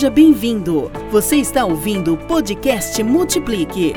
Seja bem-vindo. Você está ouvindo o podcast Multiplique.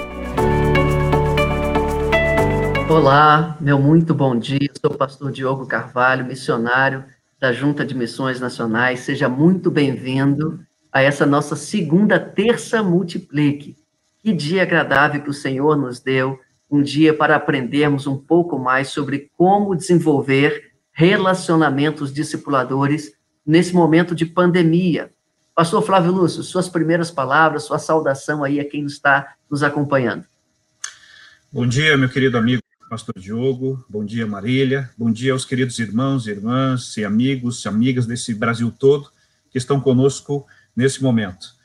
Olá, meu muito bom dia. Sou o pastor Diogo Carvalho, missionário da Junta de Missões Nacionais. Seja muito bem-vindo a essa nossa segunda terça Multiplique. Que dia agradável que o Senhor nos deu, um dia para aprendermos um pouco mais sobre como desenvolver relacionamentos discipuladores nesse momento de pandemia. Pastor Flávio Lúcio, suas primeiras palavras, sua saudação aí a quem está nos acompanhando. Bom dia, meu querido amigo Pastor Diogo, bom dia, Marília, bom dia aos queridos irmãos, irmãs e amigos e amigas desse Brasil todo que estão conosco nesse momento.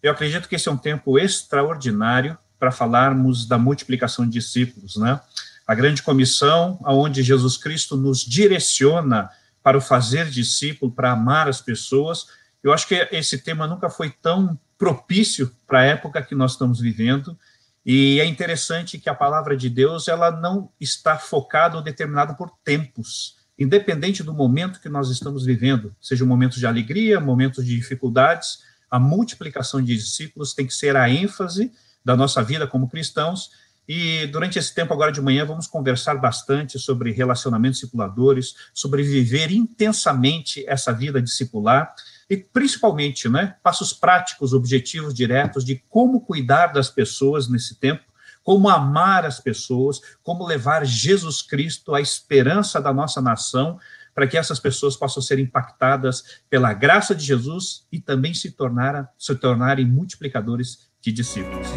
Eu acredito que esse é um tempo extraordinário para falarmos da multiplicação de discípulos, né? A grande comissão, aonde Jesus Cristo nos direciona para o fazer discípulo, para amar as pessoas, eu acho que esse tema nunca foi tão propício para a época que nós estamos vivendo, e é interessante que a palavra de Deus ela não está focada ou determinada por tempos, independente do momento que nós estamos vivendo, seja um momento de alegria, momentos de dificuldades, a multiplicação de discípulos tem que ser a ênfase da nossa vida como cristãos. E durante esse tempo agora de manhã vamos conversar bastante sobre relacionamentos discipuladores, sobre viver intensamente essa vida discipular e principalmente, né, passos práticos, objetivos diretos de como cuidar das pessoas nesse tempo, como amar as pessoas, como levar Jesus Cristo à esperança da nossa nação, para que essas pessoas possam ser impactadas pela graça de Jesus e também se, tornar, se tornarem multiplicadores de discípulos.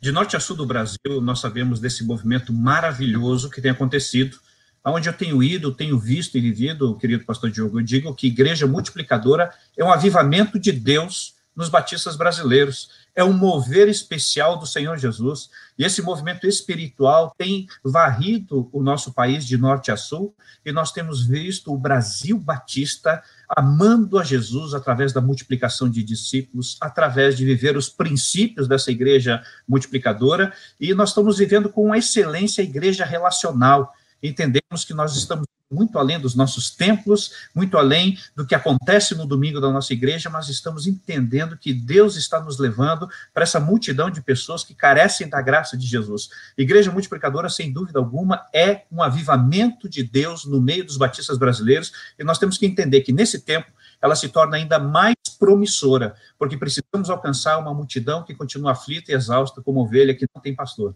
De norte a sul do Brasil, nós sabemos desse movimento maravilhoso que tem acontecido aonde eu tenho ido, tenho visto e vivido, querido pastor Diogo, eu digo que igreja multiplicadora é um avivamento de Deus nos batistas brasileiros. É um mover especial do Senhor Jesus. E esse movimento espiritual tem varrido o nosso país de norte a sul, e nós temos visto o Brasil batista amando a Jesus através da multiplicação de discípulos, através de viver os princípios dessa igreja multiplicadora, e nós estamos vivendo com excelência a igreja relacional entendemos que nós estamos muito além dos nossos templos, muito além do que acontece no domingo da nossa igreja, mas estamos entendendo que Deus está nos levando para essa multidão de pessoas que carecem da graça de Jesus. Igreja multiplicadora, sem dúvida alguma, é um avivamento de Deus no meio dos batistas brasileiros, e nós temos que entender que nesse tempo ela se torna ainda mais promissora, porque precisamos alcançar uma multidão que continua aflita e exausta como ovelha que não tem pastor.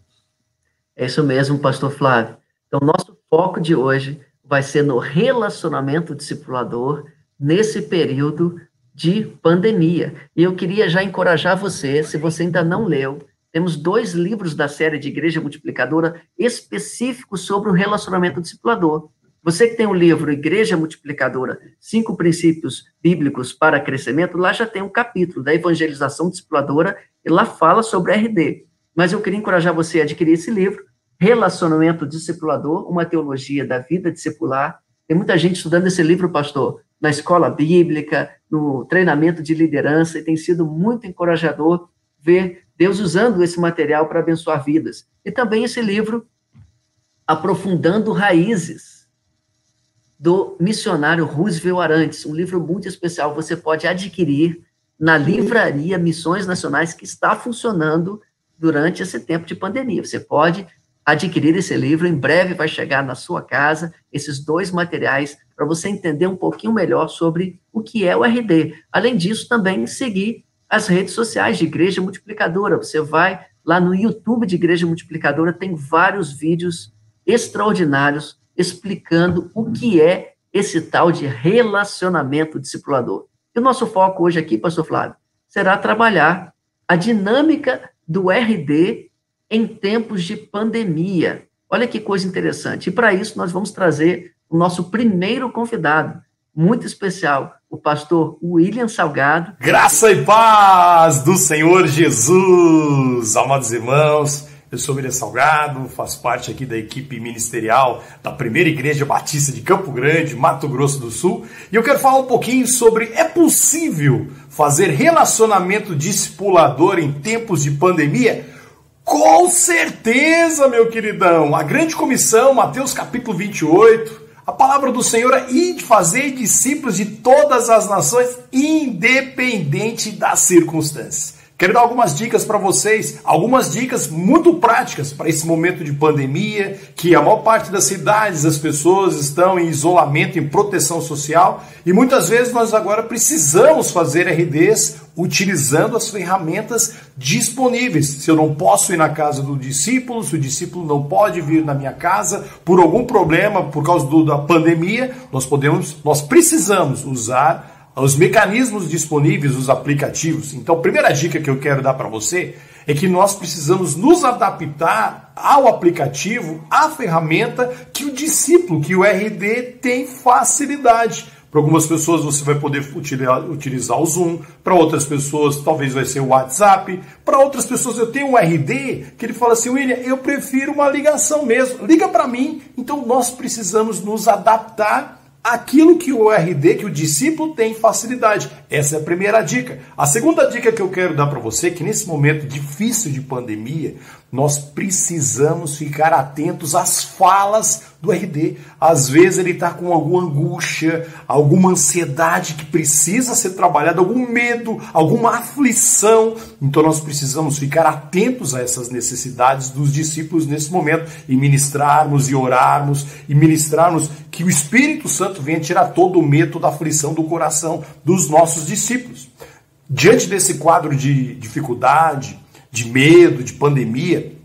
É isso mesmo, pastor Flávio. Então, nosso foco de hoje vai ser no relacionamento discipulador nesse período de pandemia. E eu queria já encorajar você, se você ainda não leu, temos dois livros da série de Igreja Multiplicadora específicos sobre o relacionamento discipulador. Você que tem o livro Igreja Multiplicadora, Cinco Princípios Bíblicos para Crescimento, lá já tem um capítulo da evangelização discipuladora e lá fala sobre RD. Mas eu queria encorajar você a adquirir esse livro, Relacionamento Discipulador, uma teologia da vida discipular. Tem muita gente estudando esse livro, pastor, na escola bíblica, no treinamento de liderança, e tem sido muito encorajador ver Deus usando esse material para abençoar vidas. E também esse livro, Aprofundando Raízes, do missionário Roosevelt Arantes, um livro muito especial, você pode adquirir na livraria Missões Nacionais, que está funcionando durante esse tempo de pandemia. Você pode adquirir esse livro. Em breve vai chegar na sua casa esses dois materiais para você entender um pouquinho melhor sobre o que é o RD. Além disso, também seguir as redes sociais de Igreja Multiplicadora. Você vai lá no YouTube de Igreja Multiplicadora, tem vários vídeos extraordinários explicando o que é esse tal de relacionamento discipulador. E o nosso foco hoje aqui, pastor Flávio, será trabalhar a dinâmica do RD em tempos de pandemia. Olha que coisa interessante. E para isso, nós vamos trazer o nosso primeiro convidado, muito especial, o pastor William Salgado. Graça e paz do Senhor Jesus, amados irmãos. Eu sou William Salgado, faço parte aqui da equipe ministerial da Primeira Igreja Batista de Campo Grande, Mato Grosso do Sul, e eu quero falar um pouquinho sobre é possível fazer relacionamento discipulador em tempos de pandemia? Com certeza, meu queridão. A grande comissão, Mateus capítulo 28, A palavra do Senhor é ir fazer discípulos de todas as nações, independente das circunstâncias. Quero dar algumas dicas para vocês, algumas dicas muito práticas para esse momento de pandemia, que a maior parte das cidades as pessoas estão em isolamento, em proteção social, e muitas vezes nós agora precisamos fazer RDs utilizando as ferramentas disponíveis. Se eu não posso ir na casa do discípulo, se o discípulo não pode vir na minha casa por algum problema, por causa do, da pandemia, nós podemos, nós precisamos usar os mecanismos disponíveis, os aplicativos. Então, a primeira dica que eu quero dar para você é que nós precisamos nos adaptar ao aplicativo, à ferramenta que o discípulo, que o RD tem facilidade. Para algumas pessoas você vai poder utilizar o Zoom, para outras pessoas talvez vai ser o WhatsApp, para outras pessoas eu tenho um RD que ele fala assim, William, eu prefiro uma ligação mesmo, liga para mim. Então nós precisamos nos adaptar aquilo que o RD, que o discípulo tem facilidade. Essa é a primeira dica. A segunda dica que eu quero dar para você que nesse momento difícil de pandemia, nós precisamos ficar atentos às falas do RD. Às vezes ele está com alguma angústia, alguma ansiedade que precisa ser trabalhada, algum medo, alguma aflição. Então nós precisamos ficar atentos a essas necessidades dos discípulos nesse momento e ministrarmos e orarmos e ministrarmos que o Espírito Santo venha tirar todo o medo da aflição do coração dos nossos discípulos. Diante desse quadro de dificuldade, de medo, de pandemia,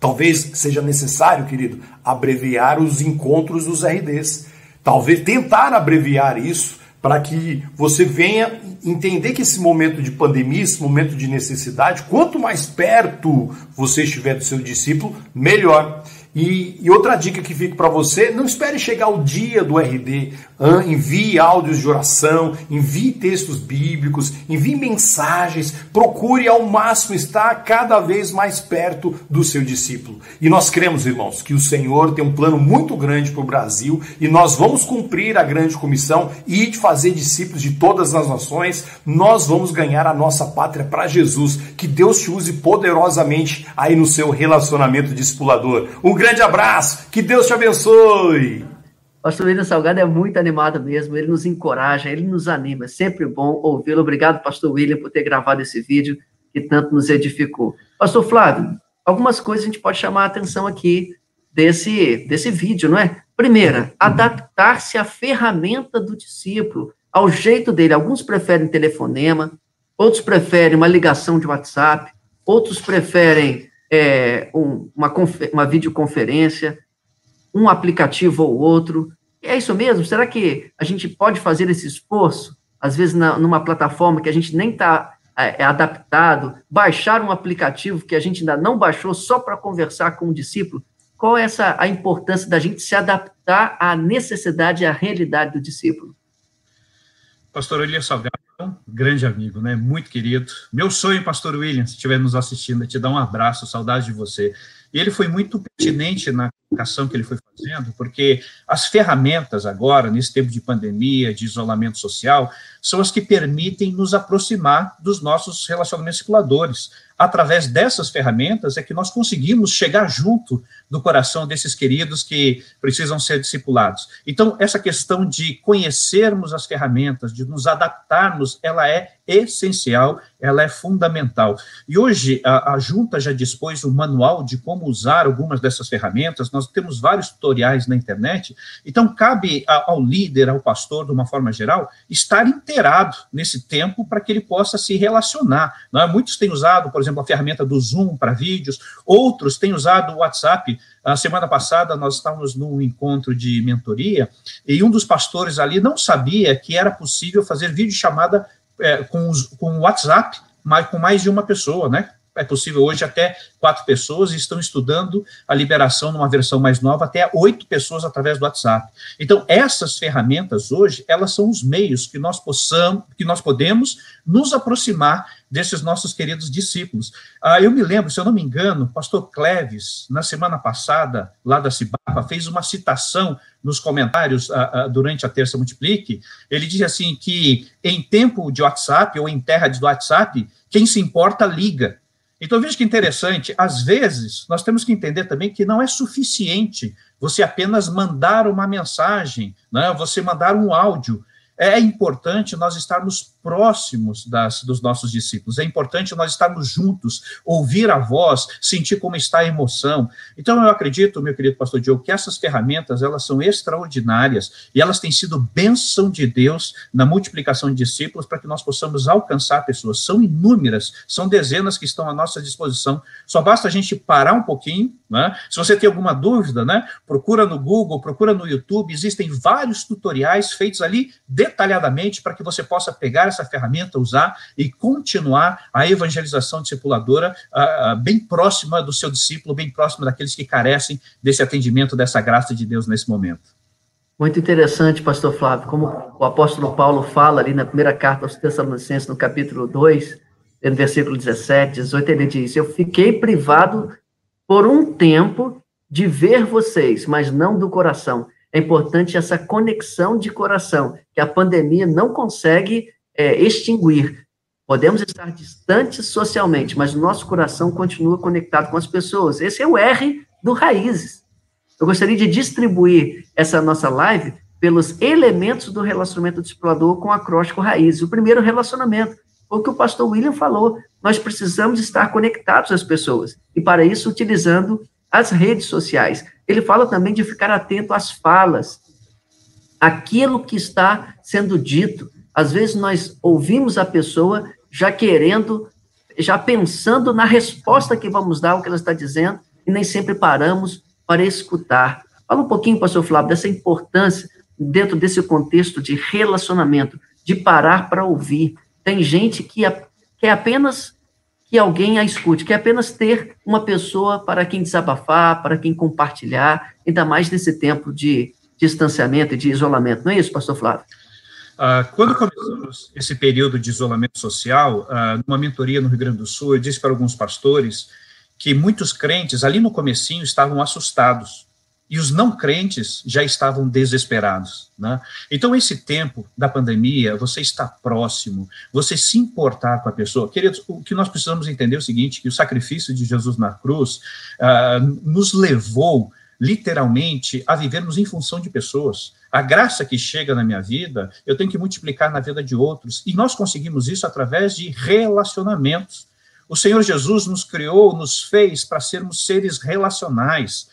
Talvez seja necessário, querido, abreviar os encontros dos RDs. Talvez tentar abreviar isso para que você venha entender que esse momento de pandemia, esse momento de necessidade, quanto mais perto você estiver do seu discípulo, melhor. E, e, outra dica que fica para você: não espere chegar o dia do RD. envie áudios de oração, envie textos bíblicos, envie mensagens. Procure ao máximo estar cada vez mais perto do seu discípulo. E nós cremos, irmãos, que o Senhor tem um plano muito grande para o Brasil e nós vamos cumprir a grande comissão e de fazer discípulos de todas as nações. Nós vamos ganhar a nossa pátria para Jesus. Que Deus te use poderosamente aí no seu relacionamento discipulador. Um grande abraço, que Deus te abençoe. Pastor William Salgado é muito animado mesmo, ele nos encoraja, ele nos anima, é sempre bom ouvi-lo. Obrigado, Pastor William, por ter gravado esse vídeo que tanto nos edificou. Pastor Flávio, algumas coisas a gente pode chamar a atenção aqui desse, desse vídeo, não é? Primeira, adaptar-se à ferramenta do discípulo, ao jeito dele. Alguns preferem telefonema, outros preferem uma ligação de WhatsApp, outros preferem é, um, uma, uma videoconferência, um aplicativo ou outro. É isso mesmo? Será que a gente pode fazer esse esforço, às vezes na, numa plataforma que a gente nem está é, é, adaptado, baixar um aplicativo que a gente ainda não baixou só para conversar com o discípulo? Qual é essa, a importância da gente se adaptar à necessidade e à realidade do discípulo? Pastor Elias Salgado, grande amigo, né? Muito querido. Meu sonho, Pastor William, se estiver nos assistindo, é te dar um abraço, saudade de você. E ele foi muito pertinente na que ele foi fazendo, porque as ferramentas agora, nesse tempo de pandemia, de isolamento social, são as que permitem nos aproximar dos nossos relacionamentos circuladores. Através dessas ferramentas é que nós conseguimos chegar junto do coração desses queridos que precisam ser discipulados. Então, essa questão de conhecermos as ferramentas, de nos adaptarmos, ela é essencial, ela é fundamental. E hoje a, a junta já dispôs um manual de como usar algumas dessas ferramentas, nós temos vários tutoriais na internet, então cabe ao líder, ao pastor, de uma forma geral, estar inteirado nesse tempo para que ele possa se relacionar. É? Muitos têm usado, por exemplo, a ferramenta do Zoom para vídeos, outros têm usado o WhatsApp a semana passada nós estávamos num encontro de mentoria e um dos pastores ali não sabia que era possível fazer vídeo chamada é, com, com o WhatsApp, mas com mais de uma pessoa, né? É possível hoje até quatro pessoas estão estudando a liberação numa versão mais nova até oito pessoas através do WhatsApp. Então essas ferramentas hoje elas são os meios que nós possamos, que nós podemos nos aproximar desses nossos queridos discípulos. Ah, eu me lembro, se eu não me engano, o pastor Cleves, na semana passada, lá da Cibapa, fez uma citação nos comentários ah, ah, durante a Terça Multiplique. Ele diz assim que em tempo de WhatsApp ou em terra de WhatsApp, quem se importa liga. Então, veja que interessante, às vezes, nós temos que entender também que não é suficiente você apenas mandar uma mensagem, né? você mandar um áudio é importante nós estarmos próximos das, dos nossos discípulos, é importante nós estarmos juntos, ouvir a voz, sentir como está a emoção. Então, eu acredito, meu querido pastor Diogo, que essas ferramentas, elas são extraordinárias e elas têm sido bênção de Deus na multiplicação de discípulos para que nós possamos alcançar pessoas. São inúmeras, são dezenas que estão à nossa disposição. Só basta a gente parar um pouquinho, né? Se você tem alguma dúvida, né? Procura no Google, procura no YouTube, existem vários tutoriais feitos ali de detalhadamente para que você possa pegar essa ferramenta, usar e continuar a evangelização discipuladora uh, bem próxima do seu discípulo, bem próxima daqueles que carecem desse atendimento, dessa graça de Deus nesse momento. Muito interessante, pastor Flávio, como o apóstolo Paulo fala ali na primeira carta aos Tessalonicenses, no capítulo 2, no versículo 17, 18, ele diz: Eu fiquei privado por um tempo de ver vocês, mas não do coração é importante essa conexão de coração, que a pandemia não consegue é, extinguir. Podemos estar distantes socialmente, mas o nosso coração continua conectado com as pessoas. Esse é o R do Raízes. Eu gostaria de distribuir essa nossa live pelos elementos do relacionamento discipulador com acróstico Raízes. O primeiro relacionamento, o que o pastor William falou. Nós precisamos estar conectados às pessoas. E para isso, utilizando as redes sociais. Ele fala também de ficar atento às falas, aquilo que está sendo dito. Às vezes nós ouvimos a pessoa já querendo, já pensando na resposta que vamos dar ao que ela está dizendo, e nem sempre paramos para escutar. Fala um pouquinho, pastor Flávio, dessa importância dentro desse contexto de relacionamento, de parar para ouvir. Tem gente que quer apenas que alguém a escute, que é apenas ter uma pessoa para quem desabafar, para quem compartilhar, ainda mais nesse tempo de distanciamento e de isolamento. Não é isso, pastor Flávio? Uh, quando começamos esse período de isolamento social, uh, numa mentoria no Rio Grande do Sul, eu disse para alguns pastores que muitos crentes, ali no comecinho, estavam assustados, e os não crentes já estavam desesperados. Né? Então, esse tempo da pandemia, você está próximo, você se importar com a pessoa. Queridos, o que nós precisamos entender é o seguinte: que o sacrifício de Jesus na cruz uh, nos levou literalmente a vivermos em função de pessoas. A graça que chega na minha vida, eu tenho que multiplicar na vida de outros. E nós conseguimos isso através de relacionamentos. O Senhor Jesus nos criou, nos fez para sermos seres relacionais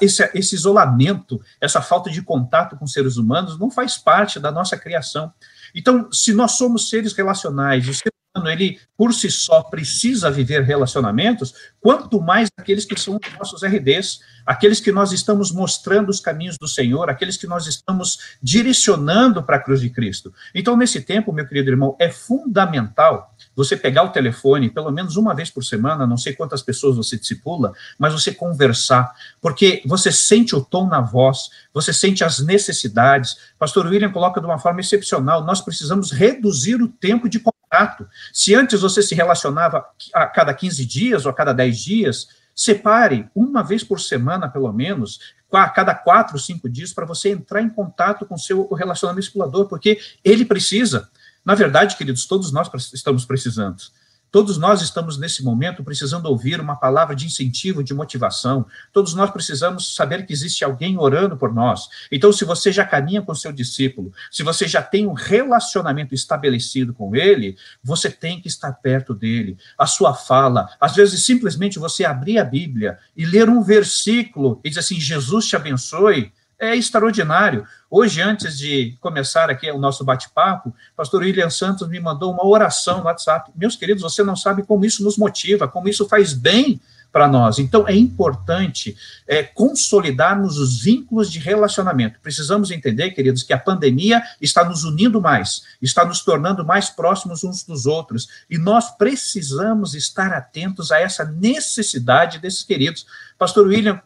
esse, esse isolamento, essa falta de contato com seres humanos não faz parte da nossa criação. Então, se nós somos seres relacionais, o ser humano, ele, por si só, precisa viver relacionamentos, quanto mais aqueles que são os nossos RDs, aqueles que nós estamos mostrando os caminhos do Senhor, aqueles que nós estamos direcionando para a cruz de Cristo. Então, nesse tempo, meu querido irmão, é fundamental você pegar o telefone pelo menos uma vez por semana, não sei quantas pessoas você discipula, mas você conversar, porque você sente o tom na voz, você sente as necessidades. Pastor William coloca de uma forma excepcional, nós precisamos reduzir o tempo de contato. Se antes você se relacionava a cada 15 dias ou a cada 10 dias, separe uma vez por semana, pelo menos, a cada quatro, cinco dias, para você entrar em contato com o seu relacionamento explorador, porque ele precisa. Na verdade, queridos, todos nós estamos precisando. Todos nós estamos nesse momento precisando ouvir uma palavra de incentivo, de motivação. Todos nós precisamos saber que existe alguém orando por nós. Então, se você já caminha com seu discípulo, se você já tem um relacionamento estabelecido com ele, você tem que estar perto dele. A sua fala, às vezes simplesmente você abrir a Bíblia e ler um versículo e dizer assim: Jesus te abençoe é extraordinário. Hoje, antes de começar aqui o nosso bate-papo, pastor William Santos me mandou uma oração no WhatsApp. Meus queridos, você não sabe como isso nos motiva, como isso faz bem para nós. Então, é importante é, consolidarmos os vínculos de relacionamento. Precisamos entender, queridos, que a pandemia está nos unindo mais, está nos tornando mais próximos uns dos outros, e nós precisamos estar atentos a essa necessidade desses queridos. Pastor William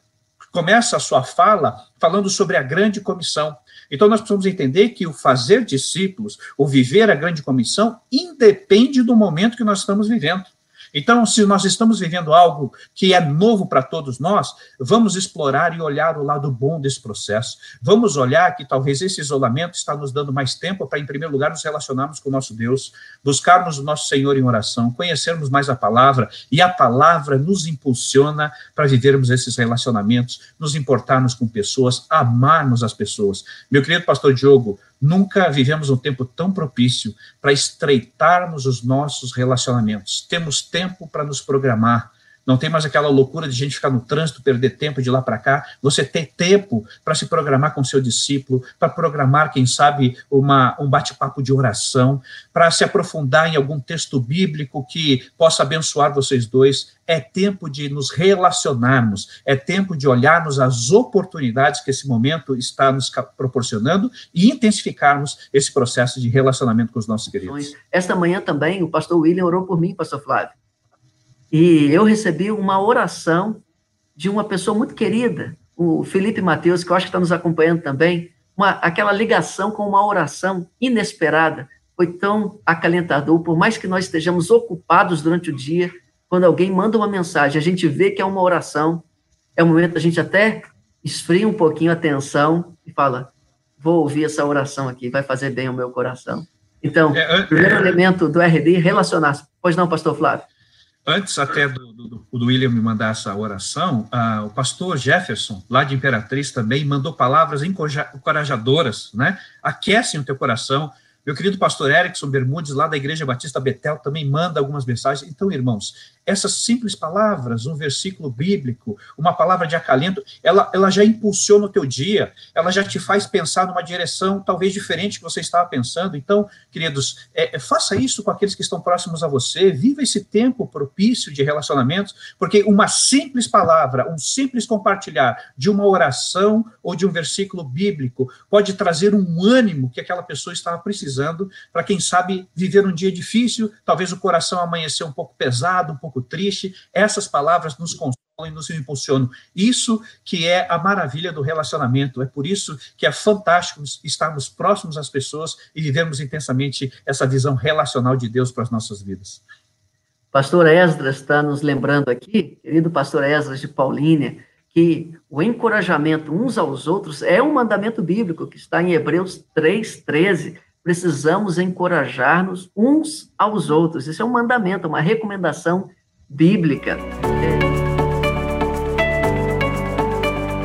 começa a sua fala falando sobre a grande comissão. Então, nós precisamos entender que o fazer discípulos, o viver a grande comissão, independe do momento que nós estamos vivendo. Então, se nós estamos vivendo algo que é novo para todos nós, vamos explorar e olhar o lado bom desse processo. Vamos olhar que talvez esse isolamento está nos dando mais tempo para, em primeiro lugar, nos relacionarmos com o nosso Deus, buscarmos o nosso Senhor em oração, conhecermos mais a palavra, e a palavra nos impulsiona para vivermos esses relacionamentos, nos importarmos com pessoas, amarmos as pessoas. Meu querido pastor Diogo, Nunca vivemos um tempo tão propício para estreitarmos os nossos relacionamentos. Temos tempo para nos programar, não tem mais aquela loucura de gente ficar no trânsito, perder tempo de lá para cá. Você ter tempo para se programar com seu discípulo, para programar, quem sabe, uma, um bate-papo de oração, para se aprofundar em algum texto bíblico que possa abençoar vocês dois. É tempo de nos relacionarmos, é tempo de olharmos as oportunidades que esse momento está nos proporcionando e intensificarmos esse processo de relacionamento com os nossos queridos. Esta manhã também o pastor William orou por mim, pastor Flávio e eu recebi uma oração de uma pessoa muito querida, o Felipe Mateus, que eu acho que está nos acompanhando também. Uma, aquela ligação com uma oração inesperada foi tão acalentador, por mais que nós estejamos ocupados durante o dia, quando alguém manda uma mensagem, a gente vê que é uma oração, é o momento da gente até esfria um pouquinho a atenção e fala: vou ouvir essa oração aqui, vai fazer bem ao meu coração. Então, é, é, primeiro é, elemento do RD, relacionar-se. Pois não, pastor Flávio? Antes até do, do, do, William me mandar essa oração, ah, o pastor Jefferson, lá de Imperatriz, também mandou palavras encorajadoras, né? Aquecem o teu coração, meu querido pastor Erickson Bermudes, lá da Igreja Batista Betel, também manda algumas mensagens. Então, irmãos, essas simples palavras, um versículo bíblico, uma palavra de acalento, ela, ela já impulsiona o teu dia, ela já te faz pensar numa direção talvez diferente que você estava pensando. Então, queridos, é, é, faça isso com aqueles que estão próximos a você, viva esse tempo propício de relacionamentos, porque uma simples palavra, um simples compartilhar de uma oração ou de um versículo bíblico pode trazer um ânimo que aquela pessoa estava precisando para, quem sabe, viver um dia difícil, talvez o coração amanhecer um pouco pesado, um pouco triste. Essas palavras nos consolam e nos impulsionam. Isso que é a maravilha do relacionamento. É por isso que é fantástico estarmos próximos às pessoas e vivermos intensamente essa visão relacional de Deus para as nossas vidas. Pastor Esdras está nos lembrando aqui, querido pastor Esdras de Paulínia, que o encorajamento uns aos outros é um mandamento bíblico que está em Hebreus 3:13 precisamos encorajar-nos uns aos outros. Isso é um mandamento, uma recomendação bíblica.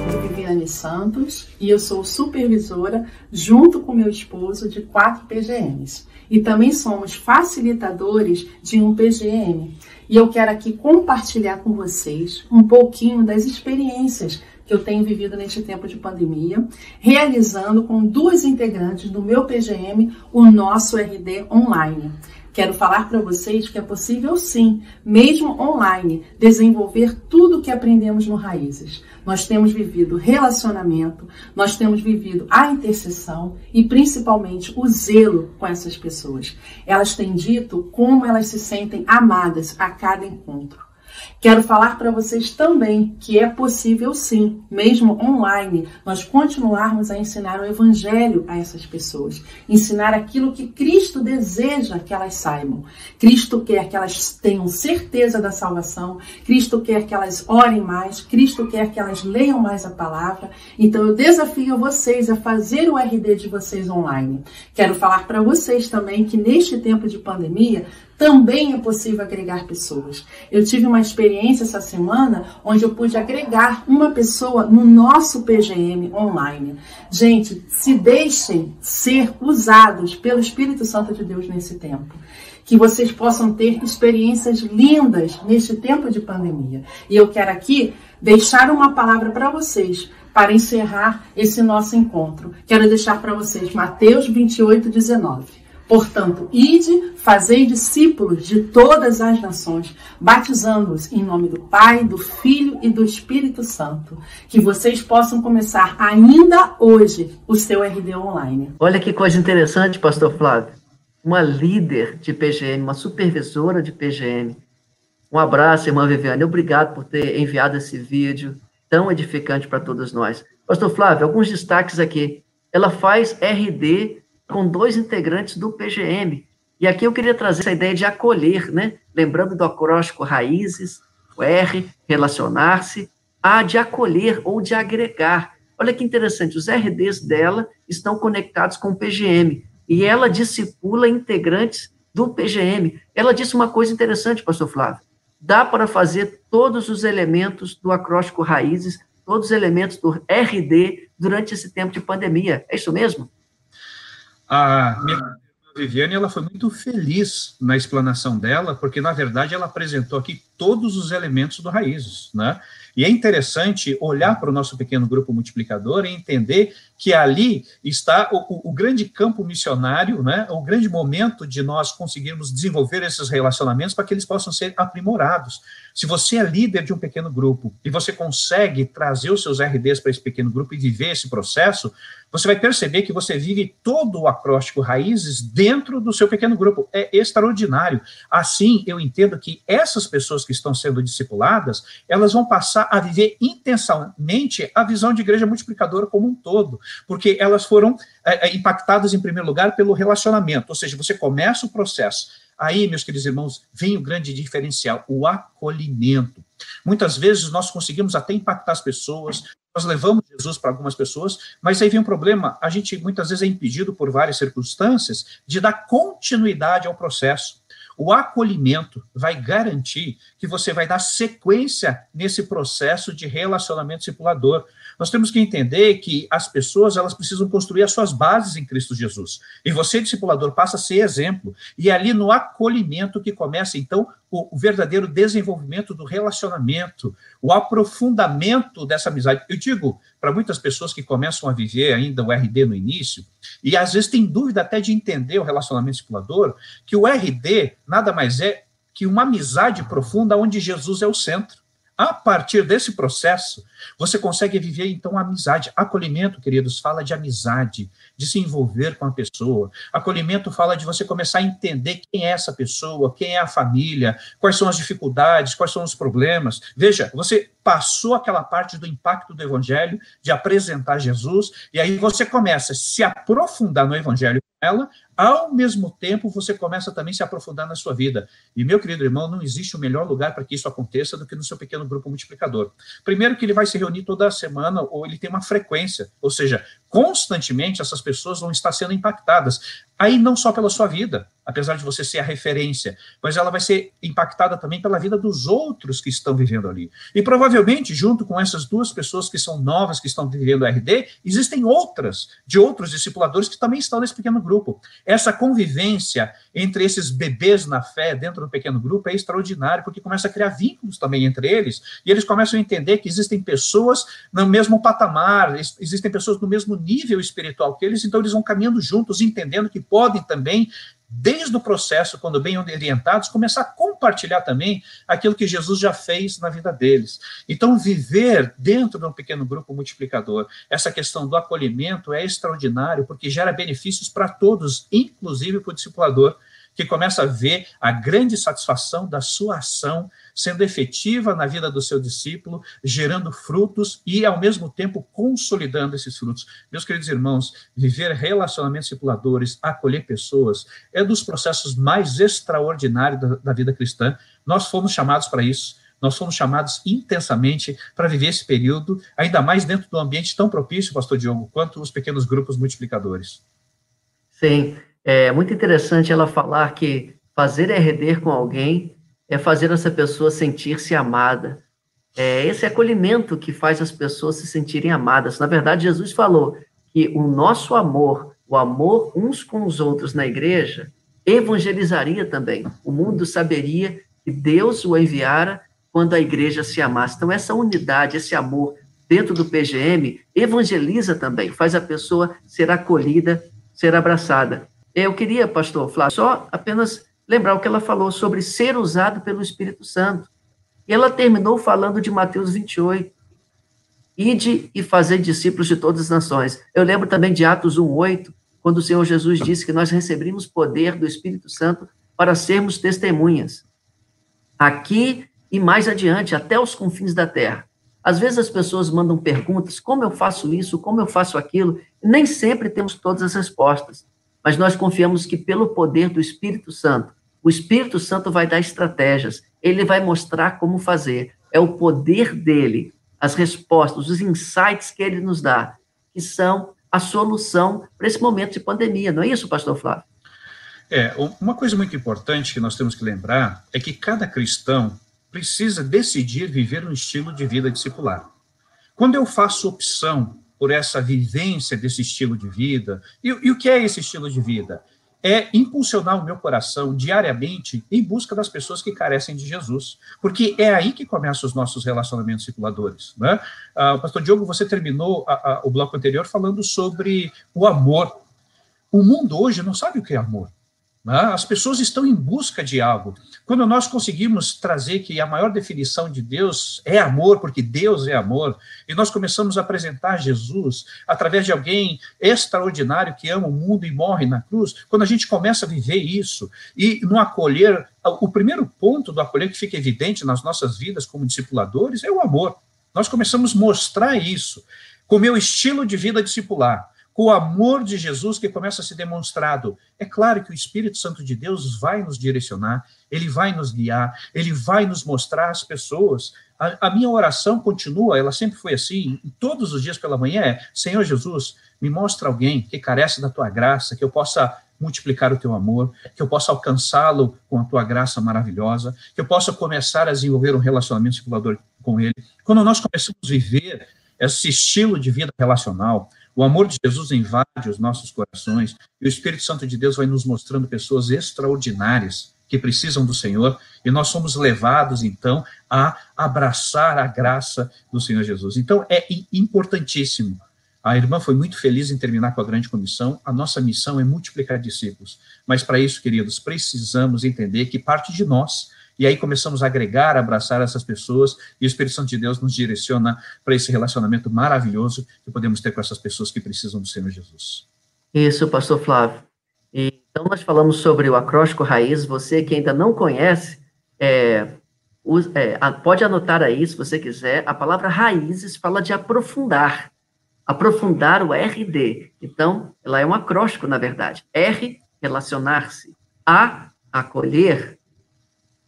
Eu sou Viviane Santos e eu sou supervisora, junto com meu esposo, de quatro PGMs. E também somos facilitadores de um PGM. E eu quero aqui compartilhar com vocês um pouquinho das experiências que eu tenho vivido neste tempo de pandemia, realizando com duas integrantes do meu PGM o nosso RD online. Quero falar para vocês que é possível sim, mesmo online, desenvolver tudo o que aprendemos no Raízes. Nós temos vivido relacionamento, nós temos vivido a intercessão e principalmente o zelo com essas pessoas. Elas têm dito como elas se sentem amadas a cada encontro. Quero falar para vocês também que é possível sim, mesmo online, nós continuarmos a ensinar o evangelho a essas pessoas, ensinar aquilo que Cristo deseja que elas saibam. Cristo quer que elas tenham certeza da salvação, Cristo quer que elas orem mais, Cristo quer que elas leiam mais a palavra. Então eu desafio vocês a fazer o RD de vocês online. Quero falar para vocês também que neste tempo de pandemia, também é possível agregar pessoas. Eu tive uma experiência essa semana onde eu pude agregar uma pessoa no nosso PGM online. Gente, se deixem ser usados pelo Espírito Santo de Deus nesse tempo. Que vocês possam ter experiências lindas neste tempo de pandemia. E eu quero aqui deixar uma palavra para vocês para encerrar esse nosso encontro. Quero deixar para vocês Mateus 28, 19. Portanto, ide, fazei discípulos de todas as nações, batizando-os em nome do Pai, do Filho e do Espírito Santo. Que vocês possam começar ainda hoje o seu RD online. Olha que coisa interessante, Pastor Flávio. Uma líder de PGM, uma supervisora de PGM. Um abraço, irmã Viviane. Obrigado por ter enviado esse vídeo tão edificante para todos nós. Pastor Flávio, alguns destaques aqui. Ela faz RD com dois integrantes do PGM. E aqui eu queria trazer essa ideia de acolher, né? Lembrando do acróstico raízes, o R, relacionar-se, A de acolher ou de agregar. Olha que interessante, os RDs dela estão conectados com o PGM e ela discipula integrantes do PGM. Ela disse uma coisa interessante, pastor Flávio. Dá para fazer todos os elementos do acróstico raízes, todos os elementos do RD durante esse tempo de pandemia. É isso mesmo? A minha Viviane ela foi muito feliz na explanação dela, porque na verdade ela apresentou aqui todos os elementos do raízes, né? E é interessante olhar para o nosso pequeno grupo multiplicador e entender que ali está o, o, grande campo missionário, né, o grande momento de nós conseguirmos desenvolver esses relacionamentos para que eles possam ser aprimorados. Se você é líder de um pequeno grupo e você consegue trazer os seus RDs para esse pequeno grupo e viver esse processo, você vai perceber que você vive todo o acróstico raízes dentro do seu pequeno grupo. É extraordinário. Assim, eu entendo que essas pessoas que estão sendo discipuladas, elas vão passar a viver intensamente a visão de igreja multiplicadora como um todo porque elas foram é, impactadas, em primeiro lugar, pelo relacionamento, ou seja, você começa o processo. Aí, meus queridos irmãos, vem o grande diferencial, o acolhimento. Muitas vezes nós conseguimos até impactar as pessoas, nós levamos Jesus para algumas pessoas, mas aí vem um problema, a gente muitas vezes é impedido por várias circunstâncias de dar continuidade ao processo. O acolhimento vai garantir que você vai dar sequência nesse processo de relacionamento discipulador. Nós temos que entender que as pessoas elas precisam construir as suas bases em Cristo Jesus. E você, discipulador, passa a ser exemplo. E é ali no acolhimento que começa, então, o, verdadeiro desenvolvimento do relacionamento, o aprofundamento dessa amizade. Eu digo para muitas pessoas que começam a viver ainda o RD no início, e às vezes tem dúvida até de entender o relacionamento discipulador, que o RD nada mais é que uma amizade profunda onde Jesus é o centro. A partir desse processo, você consegue viver, então, amizade. Acolhimento, queridos, fala de amizade, de se envolver com a pessoa. Acolhimento fala de você começar a entender quem é essa pessoa, quem é a família, quais são as dificuldades, quais são os problemas. Veja, você passou aquela parte do impacto do evangelho, de apresentar Jesus, e aí você começa a se aprofundar no evangelho com ela, ao mesmo tempo você começa também a se aprofundar na sua vida. E, meu querido irmão, não existe o melhor lugar para que isso aconteça do que no seu pequeno grupo multiplicador. Primeiro que ele vai se reunir toda semana, ou ele tem uma frequência, ou seja, constantemente essas pessoas vão estar sendo impactadas. Aí não só pela sua vida, apesar de você ser a referência, mas ela vai ser impactada também pela vida dos outros que estão vivendo ali. E provavelmente, junto com essas duas pessoas que são novas, que estão vivendo RD, existem outras, de outros discipuladores que também estão nesse pequeno grupo. Essa convivência entre esses bebês na fé dentro do pequeno grupo é extraordinário, porque começa a criar vínculos também entre eles, e eles começam a entender que existem pessoas no mesmo patamar, existem pessoas no mesmo nível espiritual que eles, então eles vão caminhando juntos, entendendo que podem também, desde o processo, quando bem orientados, começar a compartilhar também aquilo que Jesus já fez na vida deles. Então, viver dentro de um pequeno grupo multiplicador, essa questão do acolhimento é extraordinário, porque gera benefícios para todos, inclusive para o discipulador que começa a ver a grande satisfação da sua ação sendo efetiva na vida do seu discípulo, gerando frutos e, ao mesmo tempo, consolidando esses frutos. Meus queridos irmãos, viver relacionamentos discipuladores, acolher pessoas, é dos processos mais extraordinários da, da vida cristã. Nós fomos chamados para isso. Nós fomos chamados intensamente para viver esse período, ainda mais dentro do ambiente tão propício, pastor Diogo, quanto os pequenos grupos multiplicadores. Sim, é muito interessante ela falar que fazer RD com alguém é fazer essa pessoa sentir-se amada. É esse acolhimento que faz as pessoas se sentirem amadas. Na verdade, Jesus falou que o nosso amor, o amor uns com os outros na igreja, evangelizaria também. O mundo saberia que Deus o enviara quando a igreja se amasse. Então, essa unidade, esse amor dentro do PGM evangeliza também, faz a pessoa ser acolhida, ser abraçada. Eu queria, pastor Flávio, só apenas lembrar o que ela falou sobre ser usado pelo Espírito Santo. E ela terminou falando de Mateus 28. Ide e fazer discípulos de todas as nações. Eu lembro também de Atos 1:8, quando o Senhor Jesus disse que nós recebemos poder do Espírito Santo para sermos testemunhas. Aqui e mais adiante, até os confins da terra. Às vezes as pessoas mandam perguntas: como eu faço isso, como eu faço aquilo? Nem sempre temos todas as respostas. Mas nós confiamos que pelo poder do Espírito Santo, o Espírito Santo vai dar estratégias, ele vai mostrar como fazer. É o poder dele, as respostas, os insights que ele nos dá, que são a solução para esse momento de pandemia, não é isso, pastor Flávio? É, uma coisa muito importante que nós temos que lembrar é que cada cristão precisa decidir viver um estilo de vida discipular. Quando eu faço opção por essa vivência desse estilo de vida, e, e o que é esse estilo de vida? é impulsionar o meu coração diariamente em busca das pessoas que carecem de Jesus, porque é aí que começam os nossos relacionamentos circuladores. Né? Ah, pastor Diogo, você terminou a, a, o bloco anterior falando sobre o amor. O mundo hoje não sabe o que é amor. Né? As pessoas estão em busca de algo. Quando nós conseguimos trazer que a maior definição de Deus é amor, porque Deus é amor, e nós começamos a apresentar Jesus através de alguém extraordinário que ama o mundo e morre na cruz, quando a gente começa a viver isso, e no acolher, o primeiro ponto do acolher que fica evidente nas nossas vidas como discipuladores é o amor. Nós começamos a mostrar isso com o meu estilo de vida discipular com o amor de Jesus que começa a ser demonstrado. É claro que o Espírito Santo de Deus vai nos direcionar, ele vai nos guiar, ele vai nos mostrar as pessoas. A, a minha oração continua, ela sempre foi assim, todos os dias pela manhã é: Senhor Jesus, me mostra alguém que carece da tua graça, que eu possa multiplicar o teu amor, que eu possa alcançá-lo com a tua graça maravilhosa, que eu possa começar a desenvolver um relacionamento circulador com ele. Quando nós começamos a viver esse estilo de vida relacional, o amor de Jesus invade os nossos corações e o Espírito Santo de Deus vai nos mostrando pessoas extraordinárias que precisam do Senhor e nós somos levados então a abraçar a graça do Senhor Jesus. Então é importantíssimo. A irmã foi muito feliz em terminar com a grande comissão. A nossa missão é multiplicar discípulos. Mas para isso, queridos, precisamos entender que parte de nós e aí começamos a agregar, abraçar essas pessoas, e o Espírito Santo de Deus nos direciona para esse relacionamento maravilhoso que podemos ter com essas pessoas que precisam do Senhor Jesus. Isso, pastor Flávio. E, então, nós falamos sobre o acróstico raiz. Você que ainda não conhece, é, é, pode anotar aí, se você quiser. A palavra raízes fala de aprofundar. Aprofundar o RD. Então, ela é um acróstico, na verdade. R, relacionar-se. A, acolher.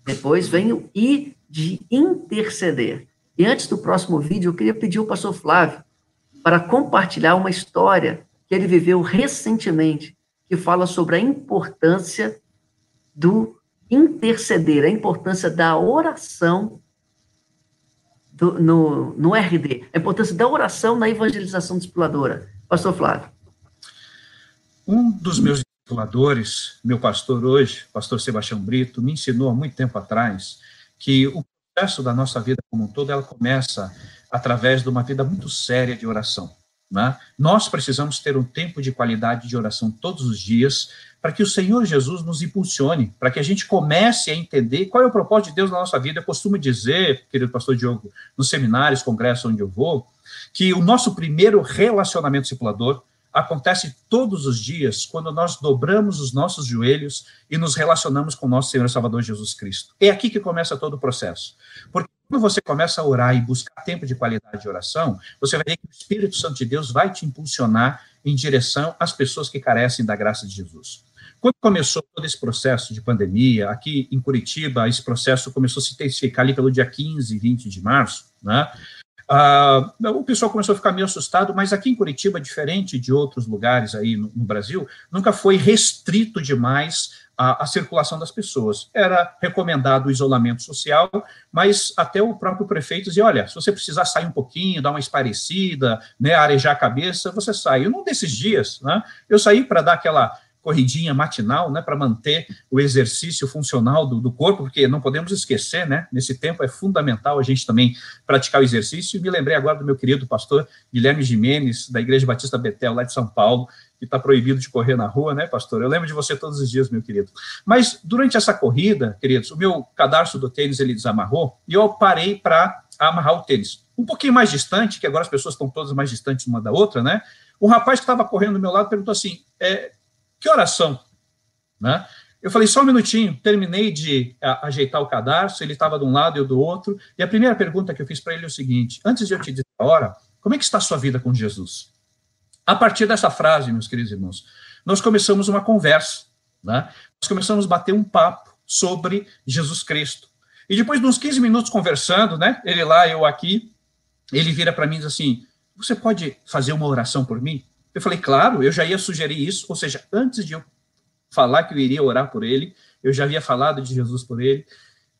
Depois vem o I de interceder. E antes do próximo vídeo, eu queria pedir ao pastor Flávio para compartilhar uma história que ele viveu recentemente, que fala sobre a importância do interceder, a importância da oração do, no, no RD, a importância da oração na evangelização discipuladora. Pastor Flávio. Um dos meus discipuladores, meu pastor hoje, pastor Sebastião Brito, me ensinou há muito tempo atrás que o processo da nossa vida como um todo, ela começa através de uma vida muito séria de oração. Né? Nós precisamos ter um tempo de qualidade de oração todos os dias para que o Senhor Jesus nos impulsione, para que a gente comece a entender qual é o propósito de Deus na nossa vida. Eu costumo dizer, querido pastor Diogo, nos seminários, congressos onde eu vou, que o nosso primeiro relacionamento discipulador acontece todos os dias quando nós dobramos os nossos joelhos e nos relacionamos com o nosso Senhor e Salvador Jesus Cristo. É aqui que começa todo o processo. Porque quando você começa a orar e buscar tempo de qualidade de oração, você vai ver que o Espírito Santo de Deus vai te impulsionar em direção às pessoas que carecem da graça de Jesus. Quando começou todo esse processo de pandemia, aqui em Curitiba, esse processo começou a se intensificar ali pelo dia 15 e 20 de março, né? Ah, o pessoal começou a ficar meio assustado, mas aqui em Curitiba, diferente de outros lugares aí no, no Brasil, nunca foi restrito demais a, a, circulação das pessoas. Era recomendado o isolamento social, mas até o próprio prefeito dizia, olha, se você precisar sair um pouquinho, dar uma esparecida, né, arejar a cabeça, você sai. E num desses dias, né, eu saí para dar aquela corridinha matinal, né, para manter o exercício funcional do, do, corpo, porque não podemos esquecer, né, nesse tempo é fundamental a gente também praticar o exercício, e me lembrei agora do meu querido pastor Guilherme Jimenez, da Igreja Batista Betel, lá de São Paulo, que está proibido de correr na rua, né, pastor? Eu lembro de você todos os dias, meu querido. Mas, durante essa corrida, queridos, o meu cadarço do tênis, ele desamarrou, e eu parei para amarrar o tênis. Um pouquinho mais distante, que agora as pessoas estão todas mais distantes uma da outra, né, um rapaz que estava correndo do meu lado perguntou assim, é, que oração? Né? Eu falei, só um minutinho, terminei de ajeitar o cadarço, ele estava de um lado e eu do outro, e a primeira pergunta que eu fiz para ele é o seguinte, antes de eu te dizer a hora, como é que está a sua vida com Jesus? A partir dessa frase, meus queridos irmãos, nós começamos uma conversa, né? Nós começamos a bater um papo sobre Jesus Cristo. E depois de uns 15 minutos conversando, né? Ele lá, eu aqui, ele vira para mim e diz assim: Você pode fazer uma oração por mim? Eu falei, claro, eu já ia sugerir isso, ou seja, antes de eu falar que eu iria orar por ele, eu já havia falado de Jesus por ele.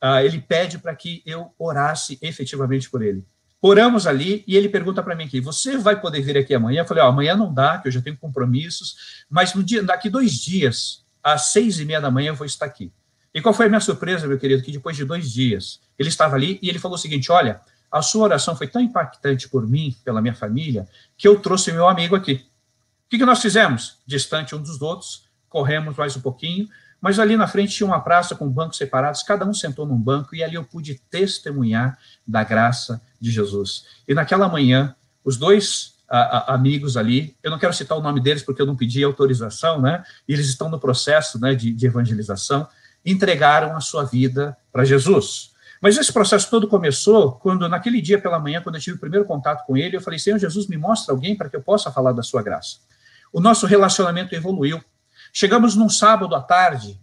Uh, ele pede para que eu orasse efetivamente por ele. Oramos ali e ele pergunta para mim aqui: Você vai poder vir aqui amanhã? Eu falei: oh, Amanhã não dá, que eu já tenho compromissos, mas no dia, daqui dois dias, às seis e meia da manhã, eu vou estar aqui. E qual foi a minha surpresa, meu querido? Que depois de dois dias, ele estava ali e ele falou o seguinte: Olha, a sua oração foi tão impactante por mim, pela minha família, que eu trouxe meu amigo aqui. O que, que nós fizemos? Distante um dos outros, corremos mais um pouquinho, mas ali na frente tinha uma praça com bancos separados, cada um sentou num banco e ali eu pude testemunhar da graça de Jesus. E naquela manhã, os dois a, a, amigos ali, eu não quero citar o nome deles porque eu não pedi autorização, né? E eles estão no processo né, de, de evangelização, entregaram a sua vida para Jesus. Mas esse processo todo começou quando, naquele dia pela manhã, quando eu tive o primeiro contato com ele, eu falei: Senhor Jesus, me mostra alguém para que eu possa falar da sua graça. O nosso relacionamento evoluiu. Chegamos num sábado à tarde,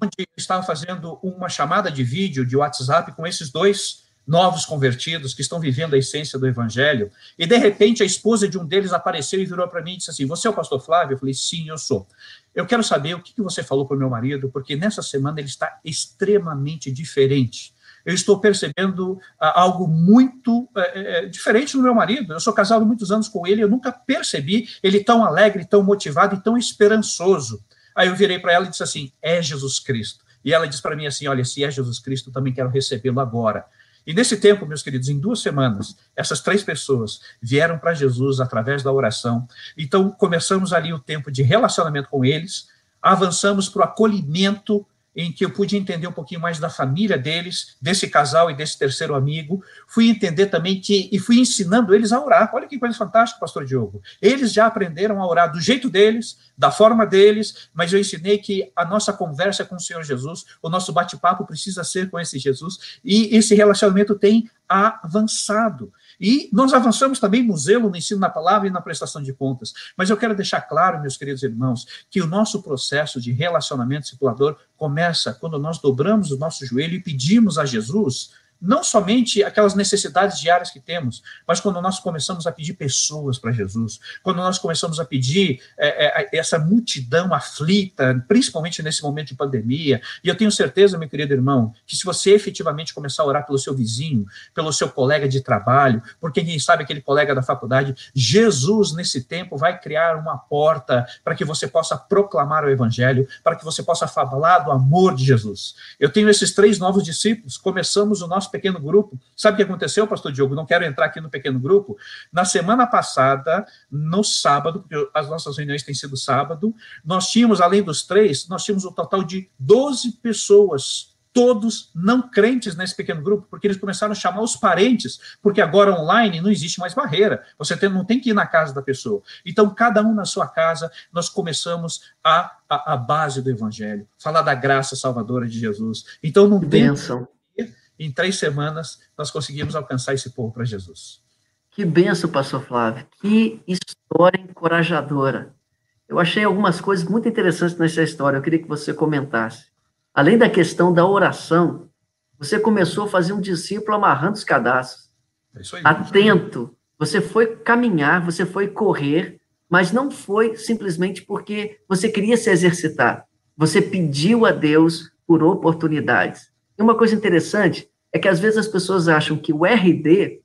onde eu estava fazendo uma chamada de vídeo de WhatsApp com esses dois novos convertidos que estão vivendo a essência do evangelho, e de repente a esposa de um deles apareceu e virou para mim e disse assim: Você é o pastor Flávio? Eu falei: Sim, eu sou. Eu quero saber o que você falou para o meu marido, porque nessa semana ele está extremamente diferente eu estou percebendo ah, algo muito é, diferente no meu marido. Eu sou casado muitos anos com ele, eu nunca percebi ele tão alegre, tão motivado e tão esperançoso. Aí eu virei para ela e disse assim: é Jesus Cristo. E ela disse para mim assim: olha, se é Jesus Cristo, também quero recebê-lo agora. E nesse tempo, meus queridos, em duas semanas, essas três pessoas vieram para Jesus através da oração. Então, começamos ali o tempo de relacionamento com eles, avançamos para o acolhimento em que eu pude entender um pouquinho mais da família deles, desse casal e desse terceiro amigo. Fui entender também que, e fui ensinando eles a orar. Olha que coisa fantástica, pastor Diogo. Eles já aprenderam a orar do jeito deles, da forma deles, mas eu ensinei que a nossa conversa com o Senhor Jesus, o nosso bate-papo precisa ser com esse Jesus, e esse relacionamento tem avançado. E nós avançamos também no zelo, no ensino da palavra e na prestação de contas. Mas eu quero deixar claro, meus queridos irmãos, que o nosso processo de relacionamento discipulador começa quando nós dobramos o nosso joelho e pedimos a Jesus não somente aquelas necessidades diárias que temos, mas quando nós começamos a pedir pessoas para Jesus, quando nós começamos a pedir é, é, essa multidão aflita, principalmente nesse momento de pandemia, e eu tenho certeza, meu querido irmão, que se você efetivamente começar a orar pelo seu vizinho, pelo seu colega de trabalho, por quem sabe aquele colega da faculdade, Jesus, nesse tempo, vai criar uma porta para que você possa proclamar o evangelho, para que você possa falar do amor de Jesus. Eu tenho esses três novos discípulos, começamos o nosso pequeno grupo. Sabe o que aconteceu, pastor Diogo? Não quero entrar aqui no pequeno grupo. Na semana passada, no sábado, porque as nossas reuniões têm sido sábado, nós tínhamos, além dos três, nós tínhamos um total de 12 pessoas todos não crentes nesse pequeno grupo, porque eles começaram a chamar os parentes, porque agora online não existe mais barreira, você tem, não tem que ir na casa da pessoa. Então, cada um na sua casa, nós começamos a, a, a base do evangelho, falar da graça salvadora de Jesus. Então, não tem. Bênção em três semanas, nós conseguimos alcançar esse povo para Jesus. Que benção, pastor Flávio. Que história encorajadora. Eu achei algumas coisas muito interessantes nessa história. Eu queria que você comentasse. Além da questão da oração, você começou a fazer um discípulo amarrando os cadastros. É isso aí, atento. Você foi caminhar, você foi correr, mas não foi simplesmente porque você queria se exercitar. Você pediu a Deus por oportunidades. E uma coisa interessante é que às vezes as pessoas acham que o RD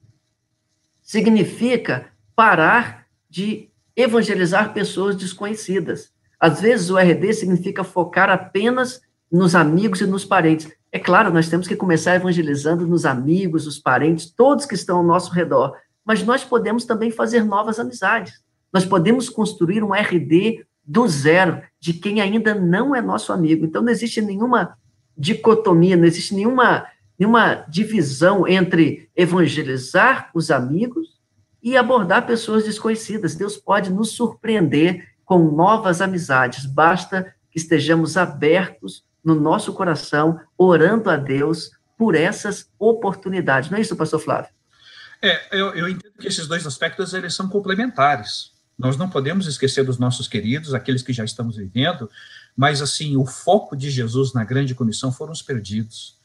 significa parar de evangelizar pessoas desconhecidas. Às vezes o RD significa focar apenas nos amigos e nos parentes. É claro, nós temos que começar evangelizando nos amigos, os parentes, todos que estão ao nosso redor, mas nós podemos também fazer novas amizades. Nós podemos construir um RD do zero, de quem ainda não é nosso amigo. Então, não existe nenhuma dicotomia, não existe nenhuma, nenhuma divisão entre evangelizar os amigos e abordar pessoas desconhecidas. Deus pode nos surpreender com novas amizades, basta que estejamos abertos no nosso coração, orando a Deus por essas oportunidades. Não é isso, pastor Flávio? É, eu, eu entendo que esses dois aspectos eles são complementares. nós não podemos esquecer dos nossos queridos, aqueles que já estamos vivendo, mas assim, o foco de Jesus na grande comissão foram os perdidos.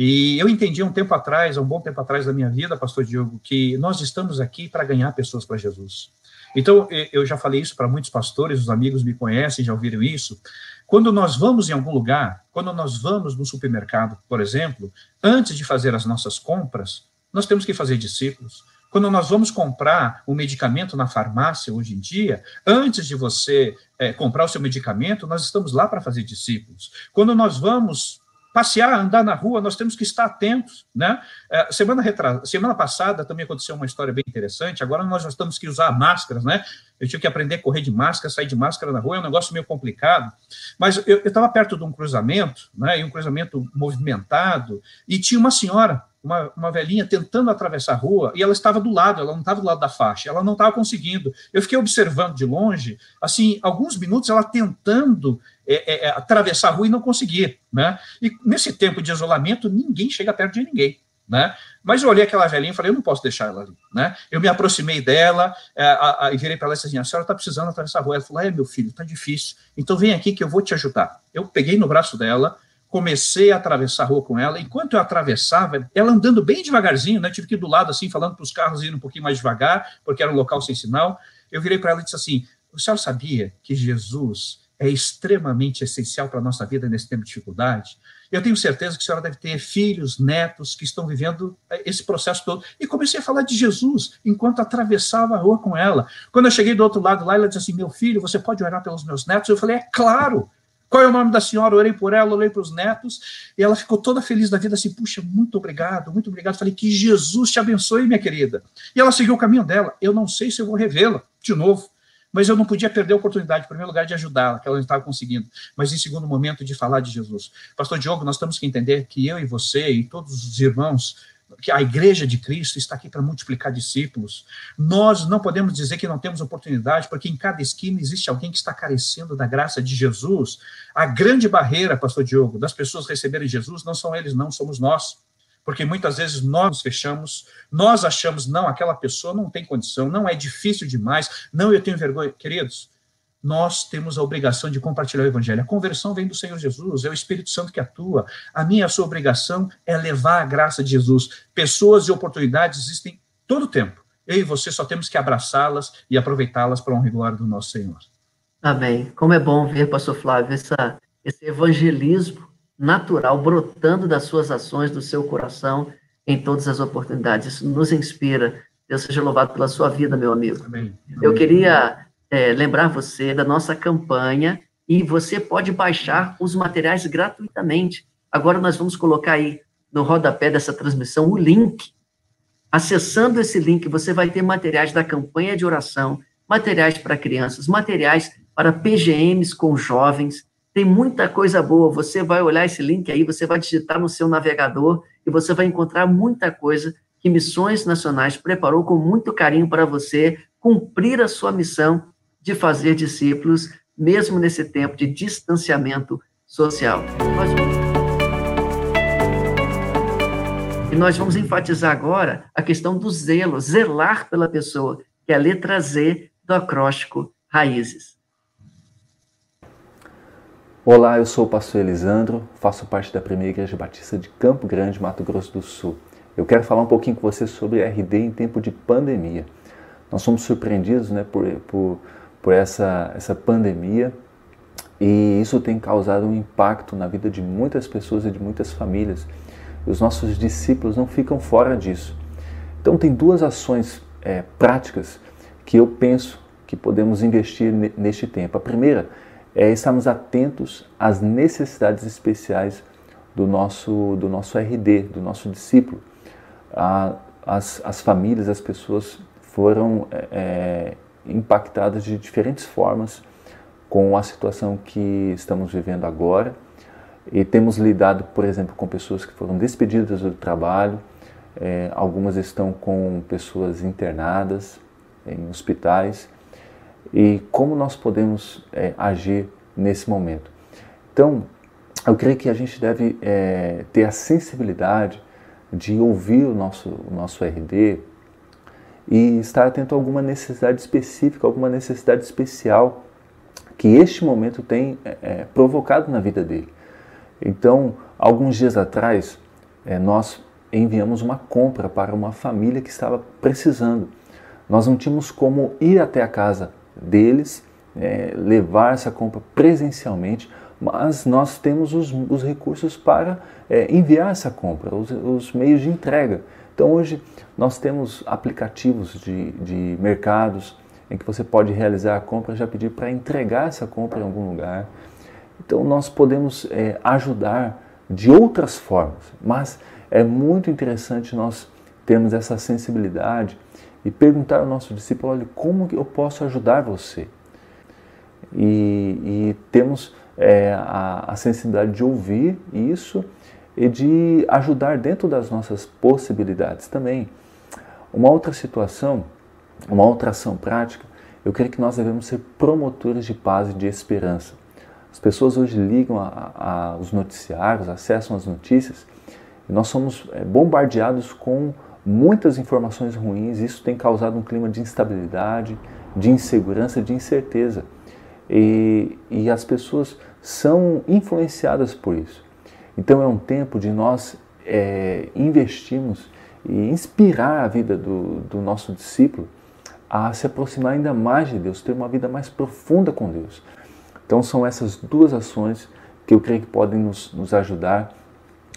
E eu entendi um tempo atrás, um bom tempo atrás da minha vida, pastor Diogo, que nós estamos aqui para ganhar pessoas para Jesus. Então, eu já falei isso para muitos pastores, os amigos me conhecem, já ouviram isso. Quando nós vamos em algum lugar, quando nós vamos no supermercado, por exemplo, antes de fazer as nossas compras, nós temos que fazer discípulos. Quando nós vamos comprar um medicamento na farmácia hoje em dia, antes de você é, comprar o seu medicamento, nós estamos lá para fazer discípulos. Quando nós vamos passear, andar na rua, nós temos que estar atentos, né? É, semana, retra... semana passada também aconteceu uma história bem interessante, agora nós já estamos que usar máscaras, né? Eu tive que aprender a correr de máscara, sair de máscara na rua, é um negócio meio complicado, mas eu estava perto de um cruzamento, né, e um cruzamento movimentado, e tinha uma senhora uma, uma velhinha tentando atravessar a rua e ela estava do lado, ela não estava do lado da faixa, ela não estava conseguindo. Eu fiquei observando de longe, assim, alguns minutos ela tentando é, é, é, atravessar a rua e não conseguia, né? E nesse tempo de isolamento, ninguém chega perto de ninguém. Né? Mas eu olhei aquela velhinha e falei, eu não posso deixar ela ali, né? Eu me aproximei dela é, a, a, e virei para ela e disse assim, a senhora está precisando atravessar a rua. Ela falou, é, meu filho, está difícil, então vem aqui que eu vou te ajudar. Eu peguei no braço dela, comecei a atravessar a rua com ela. Enquanto eu atravessava, ela andando bem devagarzinho, né? Tive que ir do lado assim, falando para os carros irem um pouquinho mais devagar, porque era um local sem sinal. Eu virei para ela e disse assim: "O senhor sabia que Jesus é extremamente essencial para a nossa vida nesse tempo de dificuldade? Eu tenho certeza que a senhora deve ter filhos, netos que estão vivendo eh, esse processo todo. E comecei a falar de Jesus enquanto atravessava a rua com ela. Quando eu cheguei do outro lado lá, ela disse assim: Meu filho, você pode orar pelos meus netos? Eu falei: É claro. Qual é o nome da senhora? orei por ela, orei para os netos, e ela ficou toda feliz da vida, assim, puxa, muito obrigado, muito obrigado. Falei, que Jesus te abençoe, minha querida. E ela seguiu o caminho dela. Eu não sei se eu vou revê-la de novo, mas eu não podia perder a oportunidade, em primeiro lugar, de ajudá-la, que ela não estava conseguindo, mas em segundo momento, de falar de Jesus. Pastor Diogo, nós temos que entender que eu e você e todos os irmãos que a igreja de Cristo está aqui para multiplicar discípulos. Nós não podemos dizer que não temos oportunidade, porque em cada esquina existe alguém que está carecendo da graça de Jesus. A grande barreira, pastor Diogo, das pessoas receberem Jesus não são eles, não somos nós. Porque muitas vezes nós nos fechamos, nós achamos, não, aquela pessoa não tem condição, não é difícil demais, não, eu tenho vergonha. Queridos, nós temos a obrigação de compartilhar o evangelho. A conversão vem do Senhor Jesus, é o Espírito Santo que atua. A minha a sua obrigação é levar a graça de Jesus. Pessoas e oportunidades existem todo o tempo. Eu e você só temos que abraçá-las e aproveitá-las para honra e glória do nosso Senhor. Amém. Como é bom ver, pastor Flávio, essa, esse evangelismo natural brotando das suas ações, do seu coração, em todas as oportunidades. Isso nos inspira. Deus seja louvado pela sua vida, meu amigo. Amém. Eu queria é, lembrar você da nossa campanha e você pode baixar os materiais gratuitamente. Agora nós vamos colocar aí no rodapé dessa transmissão o link. Acessando esse link, você vai ter materiais da campanha de oração, materiais para crianças, materiais para PGMs com jovens. Tem muita coisa boa. Você vai olhar esse link aí, você vai digitar no seu navegador e você vai encontrar muita coisa que Missões Nacionais preparou com muito carinho para você cumprir a sua missão de fazer discípulos, mesmo nesse tempo de distanciamento social. Nós... E nós vamos enfatizar agora a questão do zelo, zelar pela pessoa, que é a letra Z do acróstico Raízes. Olá, eu sou o pastor Elisandro, faço parte da Primeira Igreja Batista de Campo Grande, Mato Grosso do Sul. Eu quero falar um pouquinho com você sobre RD em tempo de pandemia. Nós somos surpreendidos né, por, por por essa, essa pandemia e isso tem causado um impacto na vida de muitas pessoas e de muitas famílias. Os nossos discípulos não ficam fora disso. Então, tem duas ações é, práticas que eu penso que podemos investir neste tempo. A primeira é estarmos atentos às necessidades especiais do nosso, do nosso RD, do nosso discípulo. as, as famílias, as pessoas foram é, é impactadas de diferentes formas com a situação que estamos vivendo agora. E temos lidado, por exemplo, com pessoas que foram despedidas do trabalho, é, algumas estão com pessoas internadas em hospitais. E como nós podemos é, agir nesse momento? Então, eu creio que a gente deve é, ter a sensibilidade de ouvir o nosso, o nosso RD e estar atento a alguma necessidade específica, alguma necessidade especial que este momento tem é, é provocado na vida dele. Então, alguns dias atrás, é, nós enviamos uma compra para uma família que estava precisando. Nós não tínhamos como ir até a casa deles, é, levar essa compra presencialmente, mas nós temos os, os recursos para é, enviar essa compra, os, os, meios de entrega. Então hoje nós temos aplicativos de, de mercados em que você pode realizar a compra, já pedir para entregar essa compra em algum lugar. Então nós podemos é, ajudar de outras formas, mas é muito interessante nós termos essa sensibilidade e perguntar ao nosso discípulo, olha, como eu posso ajudar você? E, e temos é, a, a sensibilidade de ouvir isso e de ajudar dentro das nossas possibilidades também. Uma outra situação, uma outra ação prática, eu creio que nós devemos ser promotores de paz e de esperança. As pessoas hoje ligam a, a, os noticiários, acessam as notícias, e nós somos é, bombardeados com muitas informações ruins. Isso tem causado um clima de instabilidade, de insegurança, de incerteza. E, e as pessoas são influenciadas por isso. Então é um tempo de nós é, investirmos e inspirar a vida do, do nosso discípulo a se aproximar ainda mais de Deus, ter uma vida mais profunda com Deus. Então são essas duas ações que eu creio que podem nos, nos ajudar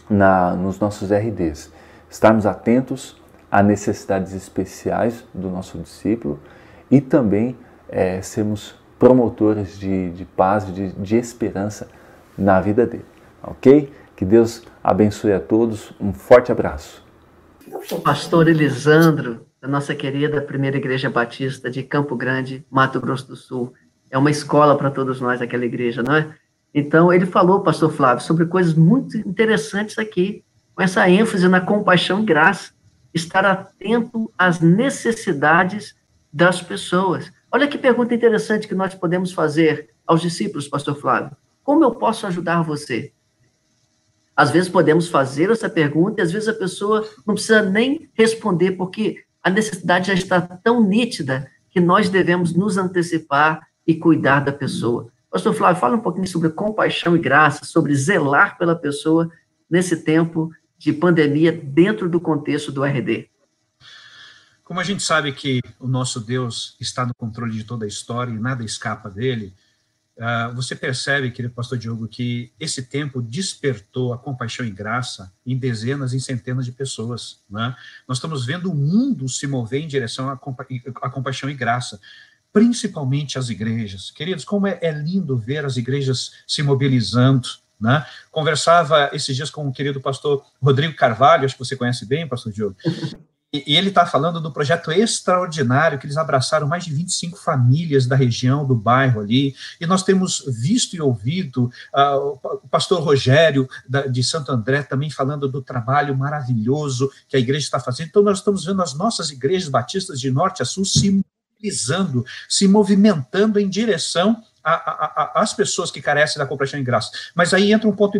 na, nos nossos RDs. Estarmos atentos a necessidades especiais do nosso discípulo e também é, sermos promotores de, de paz, de, de esperança na vida dele. Ok? Que Deus abençoe a todos. Um forte abraço. Pastor Elisandro, da nossa querida Primeira Igreja Batista de Campo Grande, Mato Grosso do Sul. É uma escola para todos nós, aquela igreja, não é? Então, ele falou, pastor Flávio, sobre coisas muito interessantes aqui, com essa ênfase na compaixão e graça, estar atento às necessidades das pessoas. Olha que pergunta interessante que nós podemos fazer aos discípulos, pastor Flávio. Como eu posso ajudar você? Às vezes podemos fazer essa pergunta e às vezes a pessoa não precisa nem responder, porque a necessidade já está tão nítida que nós devemos nos antecipar e cuidar da pessoa. Pastor Flávio, fala um pouquinho sobre compaixão e graça, sobre zelar pela pessoa nesse tempo de pandemia dentro do contexto do RD. Como a gente sabe que o nosso Deus está no controle de toda a história e nada escapa dele, uh, você percebe, querido pastor Diogo, que esse tempo despertou a compaixão e graça em dezenas, em centenas de pessoas. Né? Nós estamos vendo o mundo se mover em direção à, compa à compaixão e graça principalmente as igrejas. Queridos, como é, é, lindo ver as igrejas se mobilizando. Né? Conversava esses dias com o querido pastor Rodrigo Carvalho, acho que você conhece bem, pastor Diogo, e, ele está falando do projeto extraordinário que eles abraçaram mais de 25 famílias da região, do bairro ali, e nós temos visto e ouvido uh, o pastor Rogério da, de Santo André também falando do trabalho maravilhoso que a igreja está fazendo. Então, nós estamos vendo as nossas igrejas batistas de norte a sul se mobilizando, se movimentando em direção às pessoas que carecem da compaixão e graça. Mas aí entra um ponto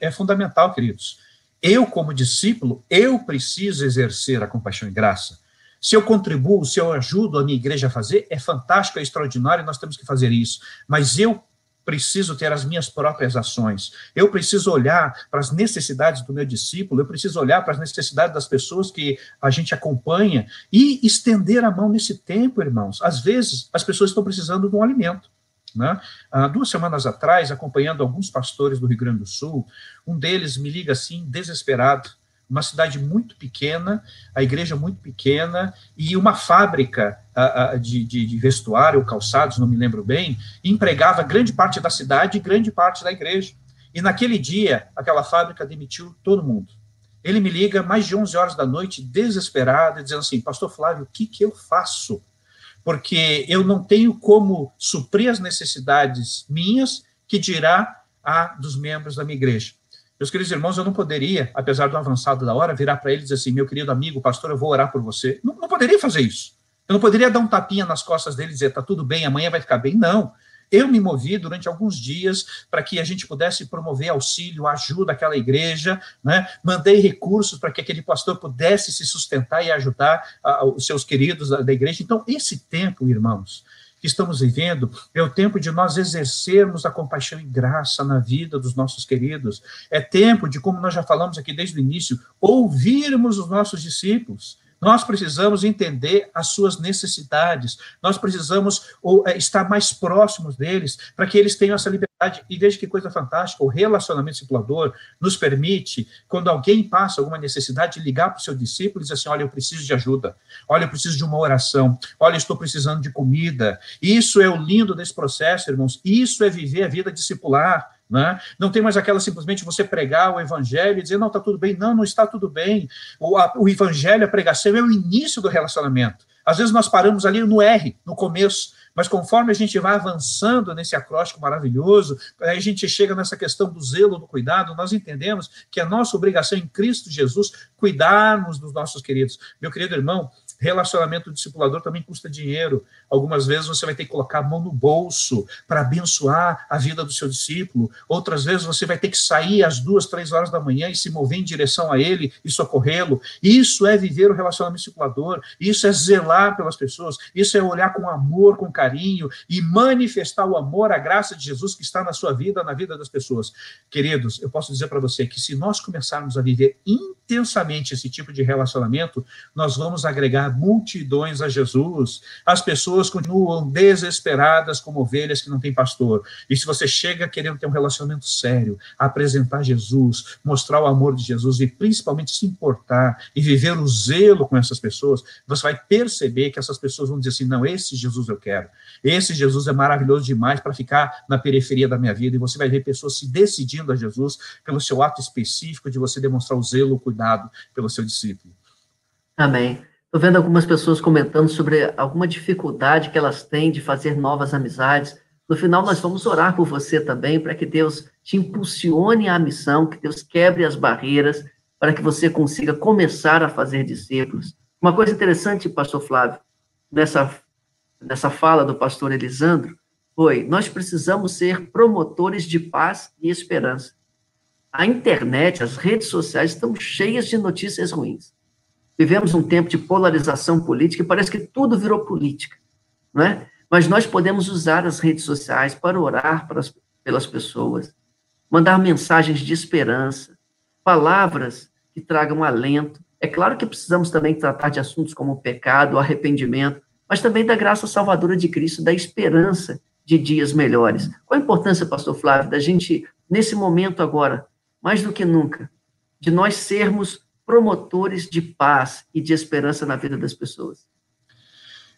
é fundamental, queridos eu, como discípulo, eu preciso exercer a compaixão e graça. Se eu contribuo, se eu ajudo a minha igreja a fazer, é fantástico, é extraordinário, nós temos que fazer isso. Mas eu preciso ter as minhas próprias ações. Eu preciso olhar para as necessidades do meu discípulo, eu preciso olhar para as necessidades das pessoas que a gente acompanha e estender a mão nesse tempo, irmãos. Às vezes, as pessoas estão precisando de um alimento. Né? Há duas semanas atrás, acompanhando alguns pastores do Rio Grande do Sul, um deles me liga assim, desesperado, uma cidade muito pequena, a igreja muito pequena, e uma fábrica uh, uh, de, de, de, vestuário, calçados, não me lembro bem, empregava grande parte da cidade e grande parte da igreja. E naquele dia, aquela fábrica demitiu todo mundo. Ele me liga mais de 11 horas da noite, desesperado, dizendo assim: Pastor Flávio, o que, que eu faço? Porque eu não tenho como suprir as necessidades minhas, que dirá a dos membros da minha igreja. Meus queridos irmãos, eu não poderia, apesar do avançado da hora, virar para eles e dizer assim: meu querido amigo, pastor, eu vou orar por você. Não, não poderia fazer isso. Eu não poderia dar um tapinha nas costas dele e dizer: está tudo bem, amanhã vai ficar bem. Não. Eu me movi durante alguns dias para que a gente pudesse promover auxílio, ajuda àquela igreja, né? mandei recursos para que aquele pastor pudesse se sustentar e ajudar os seus queridos da, da igreja. Então, esse tempo, irmãos, que estamos vivendo é o tempo de nós exercermos a compaixão e graça na vida dos nossos queridos. É tempo de, como nós já falamos aqui desde o início, ouvirmos os nossos discípulos. Nós precisamos entender as suas necessidades, nós precisamos ou, é, estar mais próximos deles, para que eles tenham essa liberdade. E veja que coisa fantástica: o relacionamento discipulador nos permite, quando alguém passa alguma necessidade, ligar para o seu discípulo e dizer assim: olha, eu preciso de ajuda, olha, eu preciso de uma oração, olha, eu estou precisando de comida. Isso é o lindo desse processo, irmãos, isso é viver a vida discipular. Né? Não tem mais aquela simplesmente você pregar o evangelho e dizer, não, está tudo bem. Não, não está tudo bem. O, a, o evangelho, a pregação é o início do relacionamento. Às vezes nós paramos ali no R, no começo, mas conforme a gente vai avançando nesse acróstico maravilhoso, a gente chega nessa questão do zelo, do cuidado, nós entendemos que é nossa obrigação em Cristo Jesus cuidarmos dos nossos queridos. Meu querido irmão, Relacionamento discipulador também custa dinheiro. Algumas vezes você vai ter que colocar a mão no bolso para abençoar a vida do seu discípulo. Outras vezes você vai ter que sair às duas, três horas da manhã e se mover em direção a ele e socorrê-lo. Isso é viver o relacionamento discipulador. Isso é zelar pelas pessoas. Isso é olhar com amor, com carinho e manifestar o amor, a graça de Jesus que está na sua vida, na vida das pessoas. Queridos, eu posso dizer para você que se nós começarmos a viver intensamente esse tipo de relacionamento, nós vamos agregar multidões a Jesus. As pessoas continuam desesperadas como ovelhas que não têm pastor. E se você chega querendo ter um relacionamento sério, apresentar Jesus, mostrar o amor de Jesus e principalmente se importar e viver o zelo com essas pessoas, você vai perceber que essas pessoas vão dizer assim: não, esse Jesus eu quero. Esse Jesus é maravilhoso demais para ficar na periferia da minha vida. E você vai ver pessoas se decidindo a Jesus pelo seu ato específico de você demonstrar o zelo, o cuidado pelo seu discípulo. Amém. Estou vendo algumas pessoas comentando sobre alguma dificuldade que elas têm de fazer novas amizades. No final, nós vamos orar por você também, para que Deus te impulsione à missão, que Deus quebre as barreiras, para que você consiga começar a fazer discípulos. Uma coisa interessante, pastor Flávio, nessa, nessa fala do pastor Elisandro, foi: nós precisamos ser promotores de paz e esperança. A internet, as redes sociais estão cheias de notícias ruins. Vivemos um tempo de polarização política e parece que tudo virou política, não é? Mas nós podemos usar as redes sociais para orar para as, pelas pessoas, mandar mensagens de esperança, palavras que tragam alento. É claro que precisamos também tratar de assuntos como o pecado, o arrependimento, mas também da graça salvadora de Cristo, da esperança de dias melhores. Qual a importância, pastor Flávio, da gente, nesse momento agora, mais do que nunca, de nós sermos promotores de paz e de esperança na vida das pessoas.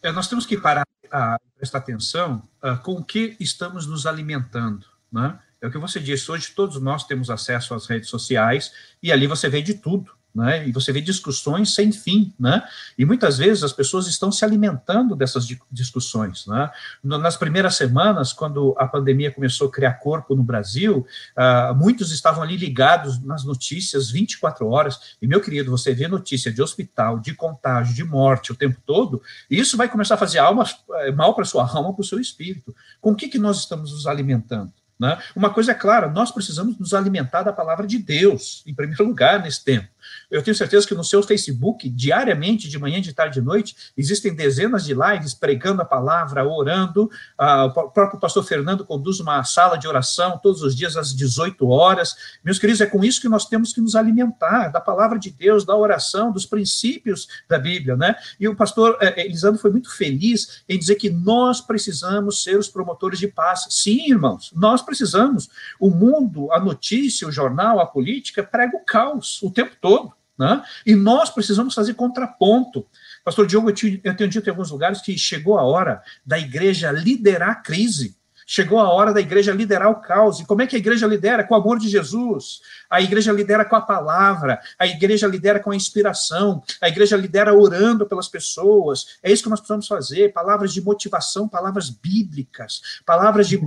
É, nós temos que parar a prestar atenção uh, com o que estamos nos alimentando. Né? É o que você disse, hoje todos nós temos acesso às redes sociais e ali você vê de tudo né? E você vê discussões sem fim, né? E muitas vezes as pessoas estão se alimentando dessas discussões, né? Nas primeiras semanas, quando a pandemia começou a criar corpo no Brasil, uh, muitos estavam ali ligados nas notícias 24 horas. E meu querido, você vê notícia de hospital, de contágio, de morte o tempo todo, e isso vai começar a fazer alma, eh, mal para sua alma, para o seu espírito. Com o que que nós estamos nos alimentando? Né? Uma coisa é clara, nós precisamos nos alimentar da palavra de Deus, em primeiro lugar, nesse tempo. Eu tenho certeza que no seu Facebook, diariamente, de manhã, de tarde, de noite, existem dezenas de lives pregando a palavra, orando. Ah, o próprio pastor Fernando conduz uma sala de oração todos os dias às 18 horas. Meus queridos, é com isso que nós temos que nos alimentar da palavra de Deus, da oração, dos princípios da Bíblia, né? E o pastor eh, Elisandro foi muito feliz em dizer que nós precisamos ser os promotores de paz. Sim, irmãos, nós precisamos. O mundo, a notícia, o jornal, a política prega o caos o tempo todo. Né? E nós precisamos fazer contraponto. Pastor Diogo, eu tenho dito em alguns lugares que chegou a hora da igreja liderar a crise. Chegou a hora da igreja liderar o caos. E como é que a igreja lidera? Com o amor de Jesus. A igreja lidera com a palavra. A igreja lidera com a inspiração. A igreja lidera orando pelas pessoas. É isso que nós precisamos fazer. Palavras de motivação, palavras bíblicas, palavras de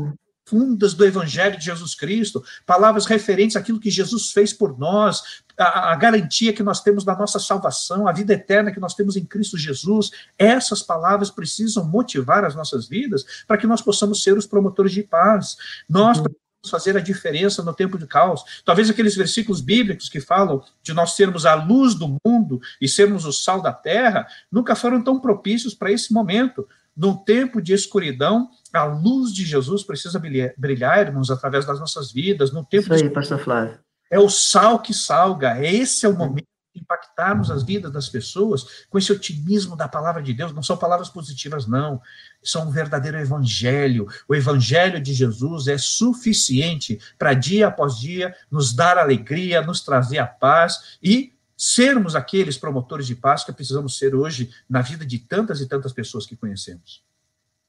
profundas do Evangelho de Jesus Cristo, palavras referentes àquilo que Jesus fez por nós, a, a, garantia que nós temos da nossa salvação, a vida eterna que nós temos em Cristo Jesus. Essas palavras precisam motivar as nossas vidas para que nós possamos ser os promotores de paz. Nós uhum. precisamos fazer a diferença no tempo de caos. Talvez aqueles versículos bíblicos que falam de nós sermos a luz do mundo e sermos o sal da terra, nunca foram tão propícios para esse momento. Num tempo de escuridão, a luz de Jesus precisa brilhar, irmãos, através das nossas vidas. No tempo Isso aí, de... pastor Flávio. É o sal que salga. Esse é o momento de impactarmos as vidas das pessoas com esse otimismo da palavra de Deus. Não são palavras positivas, não. São um verdadeiro evangelho. O evangelho de Jesus é suficiente para dia após dia nos dar alegria, nos trazer a paz e sermos aqueles promotores de paz que precisamos ser hoje na vida de tantas e tantas pessoas que conhecemos.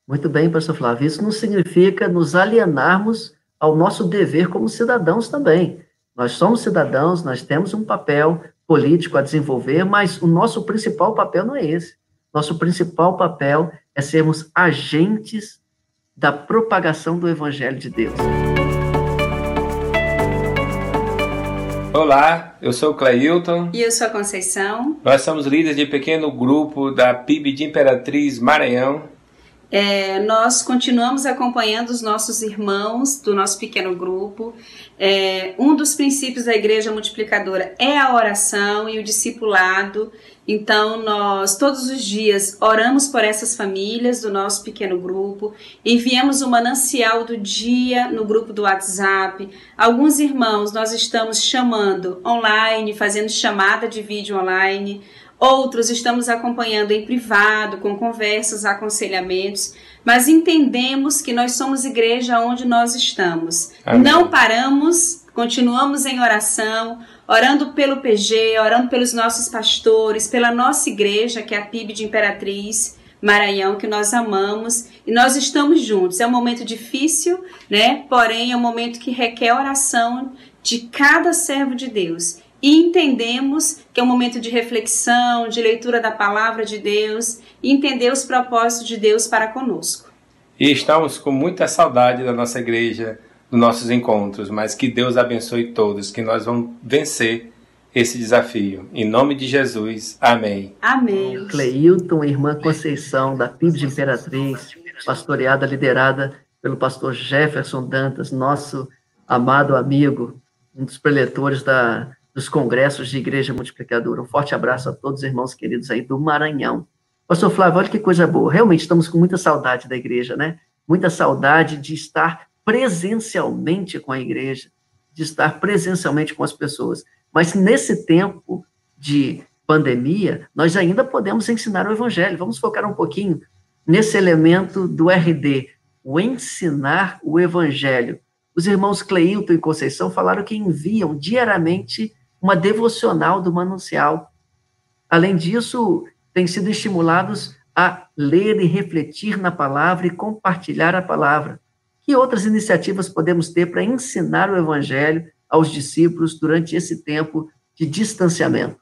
Muito bem, pastor Flávio. Isso não significa nos alienarmos ao nosso dever como cidadãos também. Nós somos cidadãos, nós temos um papel político a desenvolver, mas o nosso principal papel não é esse. Nosso principal papel é sermos agentes da propagação do Evangelho de Deus. Olá, eu sou o Cleilton. E eu sou a Conceição. Nós somos líderes de pequeno grupo da PIB de Imperatriz Maranhão. É, nós continuamos acompanhando os nossos irmãos do nosso pequeno grupo. É, um dos princípios da igreja multiplicadora é a oração e o discipulado. Então, nós todos os dias oramos por essas famílias do nosso pequeno grupo, enviamos o manancial do dia no grupo do WhatsApp. Alguns irmãos nós estamos chamando online, fazendo chamada de vídeo online. Outros estamos acompanhando em privado, com conversas, aconselhamentos, mas entendemos que nós somos igreja onde nós estamos. Amém. Não paramos, continuamos em oração, orando pelo PG, orando pelos nossos pastores, pela nossa igreja, que é a PIB de Imperatriz. Maranhão que nós amamos e nós estamos juntos. É um momento difícil, né? Porém é um momento que requer oração de cada servo de Deus e entendemos que é um momento de reflexão, de leitura da palavra de Deus e entender os propósitos de Deus para conosco. E estamos com muita saudade da nossa igreja, dos nossos encontros, mas que Deus abençoe todos, que nós vamos vencer esse desafio. Em nome de Jesus, amém. Amém. Cleilton, irmã Conceição, da PIB de Imperatriz, pastoreada, liderada pelo pastor Jefferson Dantas, nosso amado amigo, um dos preletores da dos congressos de Igreja Multiplicadora. Um forte abraço a todos os irmãos queridos aí do Maranhão. Pastor Flávio, olha que coisa boa. Realmente estamos com muita saudade da igreja, né? Muita saudade de estar presencialmente com a igreja, de estar presencialmente com as pessoas. Mas nesse tempo de pandemia, nós ainda podemos ensinar o evangelho. Vamos focar um pouquinho nesse elemento do RD, o ensinar o evangelho. Os irmãos Cleilton e Conceição falaram que enviam diariamente uma devocional do manuncial. Além disso, têm sido estimulados a ler e refletir na palavra e compartilhar a palavra. Que outras iniciativas podemos ter para ensinar o evangelho aos discípulos durante esse tempo de distanciamento?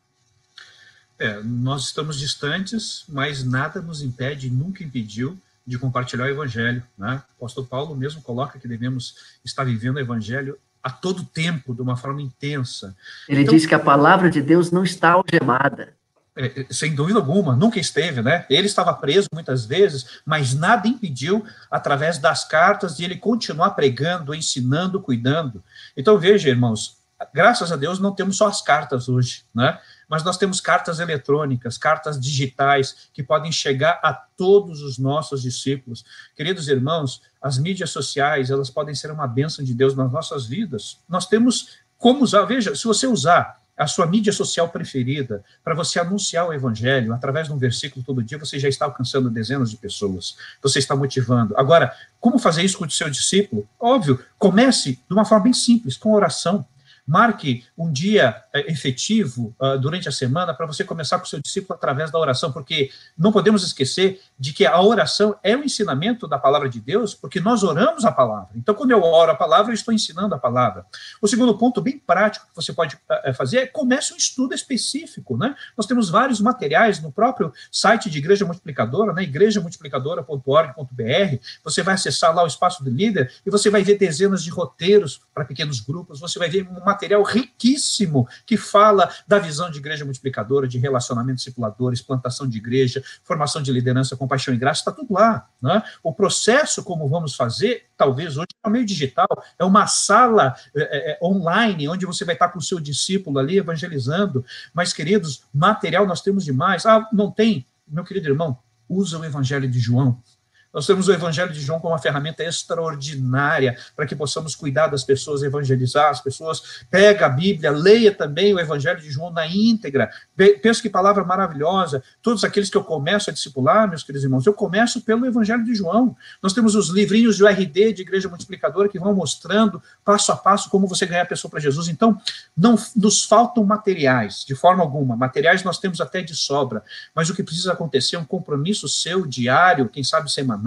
É, nós estamos distantes, mas nada nos impede, nunca impediu de compartilhar o evangelho. Né? O apóstolo Paulo mesmo coloca que devemos estar vivendo o evangelho a todo tempo, de uma forma intensa. Ele então, diz que a palavra de Deus não está algemada. É, é, sem dúvida alguma, nunca esteve, né? Ele estava preso muitas vezes, mas nada impediu, através das cartas, de ele continuar pregando, ensinando, cuidando. Então, veja, irmãos, graças a Deus não temos só as cartas hoje, né? Mas nós temos cartas eletrônicas, cartas digitais, que podem chegar a todos os nossos discípulos. Queridos irmãos, as mídias sociais, elas podem ser uma bênção de Deus nas nossas vidas. Nós temos como usar, veja, se você usar a sua mídia social preferida para você anunciar o evangelho através de um versículo todo dia, você já está alcançando dezenas de pessoas. Você está motivando. Agora, como fazer isso com o seu discípulo? Óbvio, comece de uma forma bem simples, com oração. Marque um dia é, efetivo uh, durante a semana para você começar com o seu discípulo através da oração, porque não podemos esquecer de que a oração é o ensinamento da palavra de Deus, porque nós oramos a palavra. Então, quando eu oro a palavra, eu estou ensinando a palavra. O segundo ponto, bem prático, que você pode uh, fazer é comece um estudo específico. Né? Nós temos vários materiais no próprio site de Igreja Multiplicadora, né? igrejamultiplicadora.org.br. Você vai acessar lá o espaço do líder e você vai ver dezenas de roteiros para pequenos grupos, você vai ver um material riquíssimo que fala da visão de igreja multiplicadora, de relacionamentos discipuladores, plantação de igreja, formação de liderança, compaixão e graça, está tudo lá. Né? O processo, como vamos fazer, talvez hoje é meio digital, é uma sala é, é, online, onde você vai estar com o seu discípulo ali evangelizando. Mas, queridos, material nós temos demais. Ah, não tem? Meu querido irmão, usa o evangelho de João. Nós temos o Evangelho de João como uma ferramenta extraordinária para que possamos cuidar das pessoas, evangelizar as pessoas. Pega a Bíblia, leia também o Evangelho de João na íntegra. Penso que palavra maravilhosa. Todos aqueles que eu começo a discipular, meus queridos irmãos, eu começo pelo Evangelho de João. Nós temos os livrinhos de RD, de Igreja Multiplicadora, que vão mostrando passo a passo como você ganhar a pessoa para Jesus. Então, não nos faltam materiais, de forma alguma. Materiais nós temos até de sobra, mas o que precisa acontecer é um compromisso seu diário, quem sabe semanal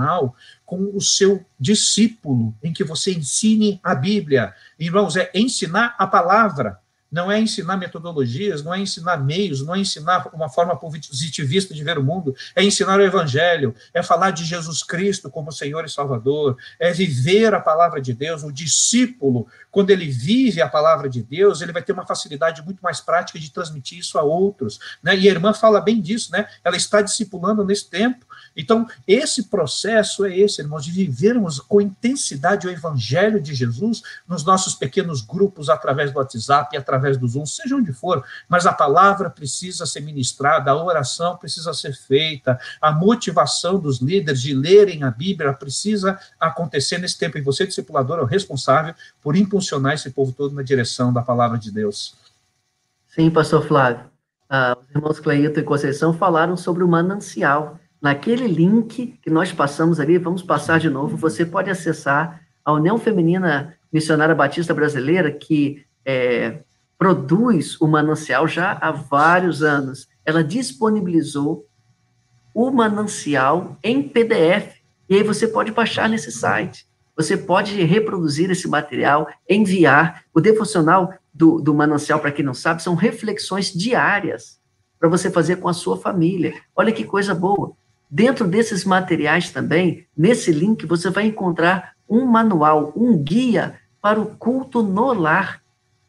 com o seu discípulo, em que você ensine a Bíblia. Irmãos, é ensinar a palavra não é ensinar metodologias, não é ensinar meios, não é ensinar uma forma positivista de ver o mundo, é ensinar o evangelho, é falar de Jesus Cristo como Senhor e Salvador, é viver a palavra de Deus. O discípulo, quando ele vive a palavra de Deus, ele vai ter uma facilidade muito mais prática de transmitir isso a outros. Né? E a irmã fala bem disso, né? Ela está discipulando nesse tempo. Então, esse processo é esse, irmãos, de vivermos com intensidade o evangelho de Jesus nos nossos pequenos grupos, através do WhatsApp, através do Zoom, seja onde for, mas a palavra precisa ser ministrada, a oração precisa ser feita, a motivação dos líderes de lerem a Bíblia precisa acontecer nesse tempo, e você, discipulador, é o responsável por impulsionar esse povo todo na direção da palavra de Deus. Sim, pastor Flávio. Ah, os irmãos Cleito e Conceição falaram sobre o manancial, Naquele link que nós passamos ali, vamos passar de novo, você pode acessar a União Feminina Missionária Batista Brasileira, que é, produz o manancial já há vários anos. Ela disponibilizou o manancial em PDF, e aí você pode baixar nesse site. Você pode reproduzir esse material, enviar. O devocional do, do manancial, para quem não sabe, são reflexões diárias para você fazer com a sua família. Olha que coisa boa. Dentro desses materiais também, nesse link, você vai encontrar um manual, um guia para o culto no lar.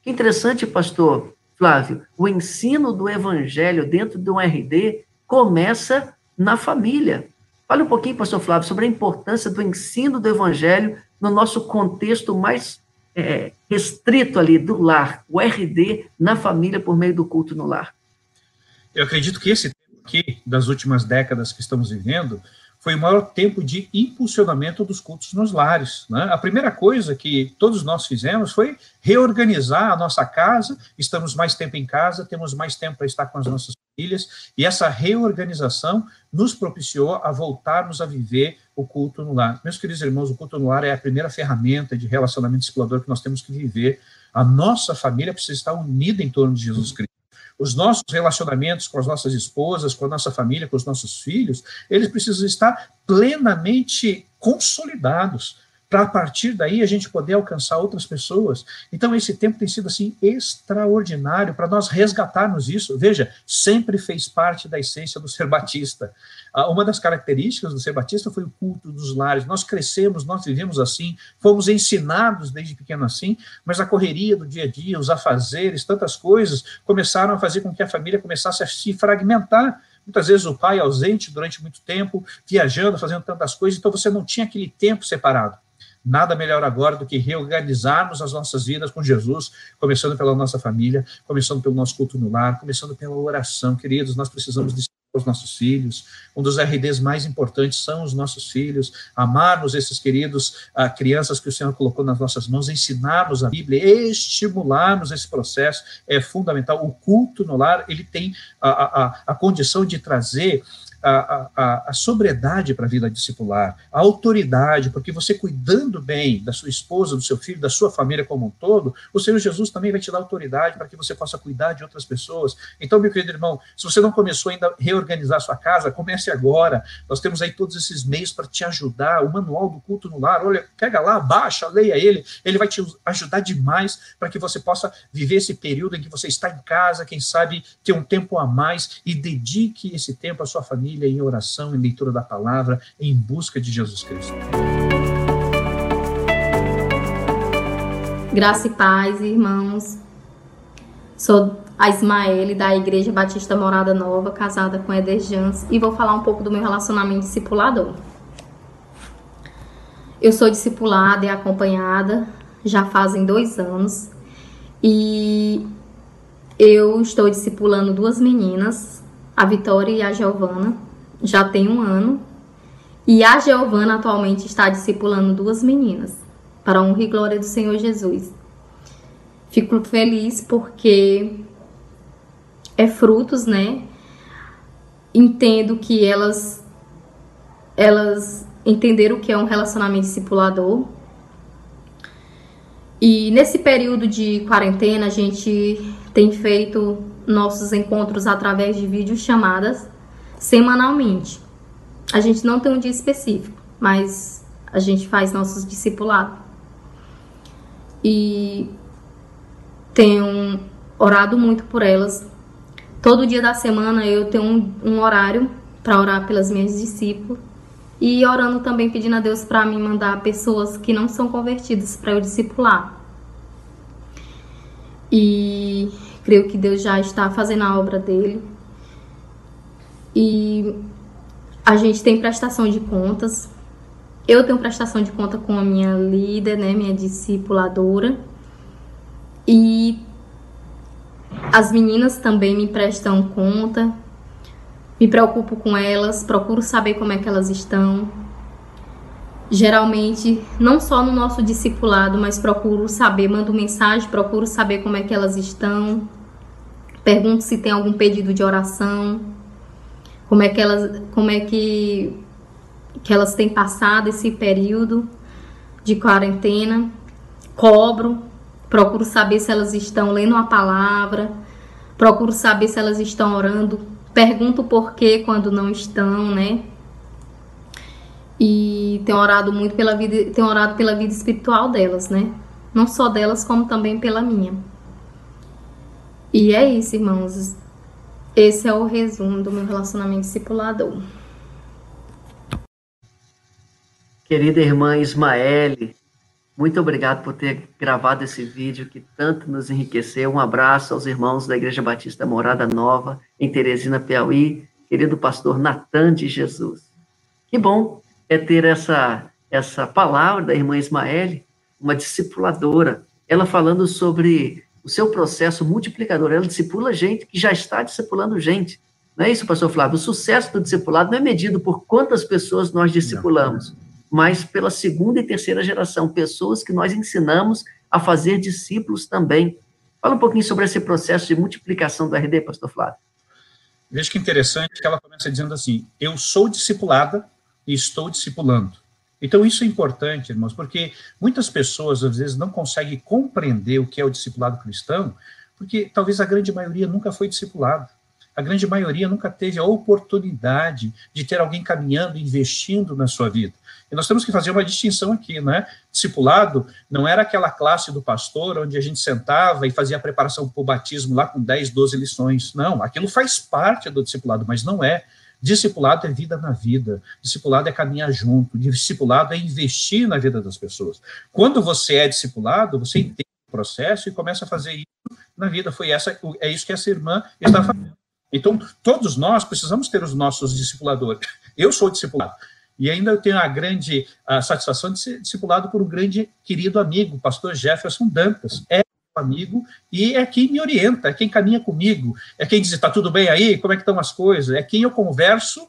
Que interessante, pastor Flávio. O ensino do evangelho dentro do RD começa na família. Fale um pouquinho, pastor Flávio, sobre a importância do ensino do evangelho no nosso contexto mais é, restrito ali do lar, o RD na família por meio do culto no lar. Eu acredito que esse aqui, das últimas décadas que estamos vivendo, foi o maior tempo de impulsionamento dos cultos nos lares. Né? A primeira coisa que todos nós fizemos foi reorganizar a nossa casa, estamos mais tempo em casa, temos mais tempo para estar com as nossas famílias, e essa reorganização nos propiciou a voltarmos a viver o culto no lar. Meus queridos irmãos, o culto no lar é a primeira ferramenta de relacionamento explorador que nós temos que viver. A nossa família precisa estar unida em torno de Jesus Cristo os nossos relacionamentos com as nossas esposas, com a nossa família, com os nossos filhos, eles precisam estar plenamente consolidados para a partir daí a gente poder alcançar outras pessoas. Então esse tempo tem sido assim extraordinário para nós resgatarmos isso. Veja, sempre fez parte da essência do ser batista. Ah, uma das características do ser batista foi o culto dos lares. Nós crescemos, nós vivemos assim, fomos ensinados desde pequeno assim, mas a correria do dia a dia, os afazeres, tantas coisas começaram a fazer com que a família começasse a se fragmentar muitas vezes o pai ausente durante muito tempo, viajando, fazendo tantas coisas, então você não tinha aquele tempo separado. Nada melhor agora do que reorganizarmos as nossas vidas com Jesus, começando pela nossa família, começando pelo nosso culto no lar, começando pela oração. Queridos, nós precisamos de os nossos filhos. Um dos RDs mais importantes são os nossos filhos. Amarmos esses queridos uh, crianças que o Senhor colocou nas nossas mãos, ensinarmos a Bíblia, estimularmos esse processo é fundamental. O culto no lar ele tem a, a, a condição de trazer a, a, a sobriedade para a vida discipular, a autoridade, porque você cuidando bem da sua esposa, do seu filho, da sua família como um todo, o Senhor Jesus também vai te dar autoridade para que você possa cuidar de outras pessoas. Então, meu querido irmão, se você não começou ainda a reorganizar a sua casa, comece agora. Nós temos aí todos esses meios para te ajudar. O manual do culto no lar, olha, pega lá, baixa, leia ele, ele vai te ajudar demais para que você possa viver esse período em que você está em casa, quem sabe ter um tempo a mais e dedique esse tempo à sua família em oração, em leitura da palavra, em busca de Jesus Cristo. Graça e paz, irmãos. Sou a Ismaele, da Igreja Batista Morada Nova, casada com Eder Jans, e vou falar um pouco do meu relacionamento discipulador. Eu sou discipulada e acompanhada já fazem dois anos, e eu estou discipulando duas meninas, a Vitória e a Giovana, já tem um ano. E a Giovana atualmente está discipulando duas meninas, para a honra e glória do Senhor Jesus. Fico feliz porque é frutos, né? Entendo que elas elas entenderam o que é um relacionamento discipulador. E nesse período de quarentena, a gente tem feito nossos encontros através de videochamadas semanalmente. A gente não tem um dia específico, mas a gente faz nossos discipulados. E tenho orado muito por elas. Todo dia da semana eu tenho um, um horário para orar pelas minhas discípulas e orando também pedindo a Deus para me mandar pessoas que não são convertidas para eu discipular. E creio que Deus já está fazendo a obra dele. E a gente tem prestação de contas. Eu tenho prestação de conta com a minha líder, né, minha discipuladora. E as meninas também me prestam conta. Me preocupo com elas, procuro saber como é que elas estão. Geralmente, não só no nosso discipulado, mas procuro saber, mando mensagem, procuro saber como é que elas estão, Pergunto se tem algum pedido de oração, como é que elas, como é que, que elas têm passado esse período de quarentena. Cobro, procuro saber se elas estão lendo a palavra, procuro saber se elas estão orando, pergunto por que quando não estão, né? E tenho orado muito pela vida, tenho orado pela vida espiritual delas, né? Não só delas, como também pela minha. E é isso, irmãos. Esse é o resumo do meu relacionamento discipulador. Querida irmã Ismaele, muito obrigado por ter gravado esse vídeo que tanto nos enriqueceu. Um abraço aos irmãos da Igreja Batista Morada Nova, em Teresina, Piauí, querido pastor Natan de Jesus. Que bom é ter essa, essa palavra da irmã Ismaele, uma discipuladora, ela falando sobre o seu processo multiplicador. Ela discipula gente que já está discipulando gente. Não é isso, pastor Flávio? O sucesso do discipulado não é medido por quantas pessoas nós discipulamos, mas pela segunda e terceira geração, pessoas que nós ensinamos a fazer discípulos também. Fala um pouquinho sobre esse processo de multiplicação do RD, pastor Flávio. Veja que interessante que ela começa dizendo assim: Eu sou discipulada e estou discipulando. Então, isso é importante, irmãos, porque muitas pessoas, às vezes, não conseguem compreender o que é o discipulado cristão, porque talvez a grande maioria nunca foi discipulado. A grande maioria nunca teve a oportunidade de ter alguém caminhando, investindo na sua vida. E nós temos que fazer uma distinção aqui, né? Discipulado não era aquela classe do pastor onde a gente sentava e fazia a preparação para o batismo lá com 10, 12 lições. Não, aquilo faz parte do discipulado, mas não é. Discipulado é vida na vida, discipulado é caminhar junto, discipulado é investir na vida das pessoas. Quando você é discipulado, você entende o processo e começa a fazer isso na vida. Foi essa, é isso que essa irmã está fazendo. Então, todos nós precisamos ter os nossos discipuladores. Eu sou discipulado. E ainda eu tenho a grande a satisfação de ser discipulado por um grande querido amigo, pastor Jefferson Dantas. É amigo e é quem me orienta, é quem caminha comigo, é quem diz, está tudo bem aí? Como é que estão as coisas? É quem eu converso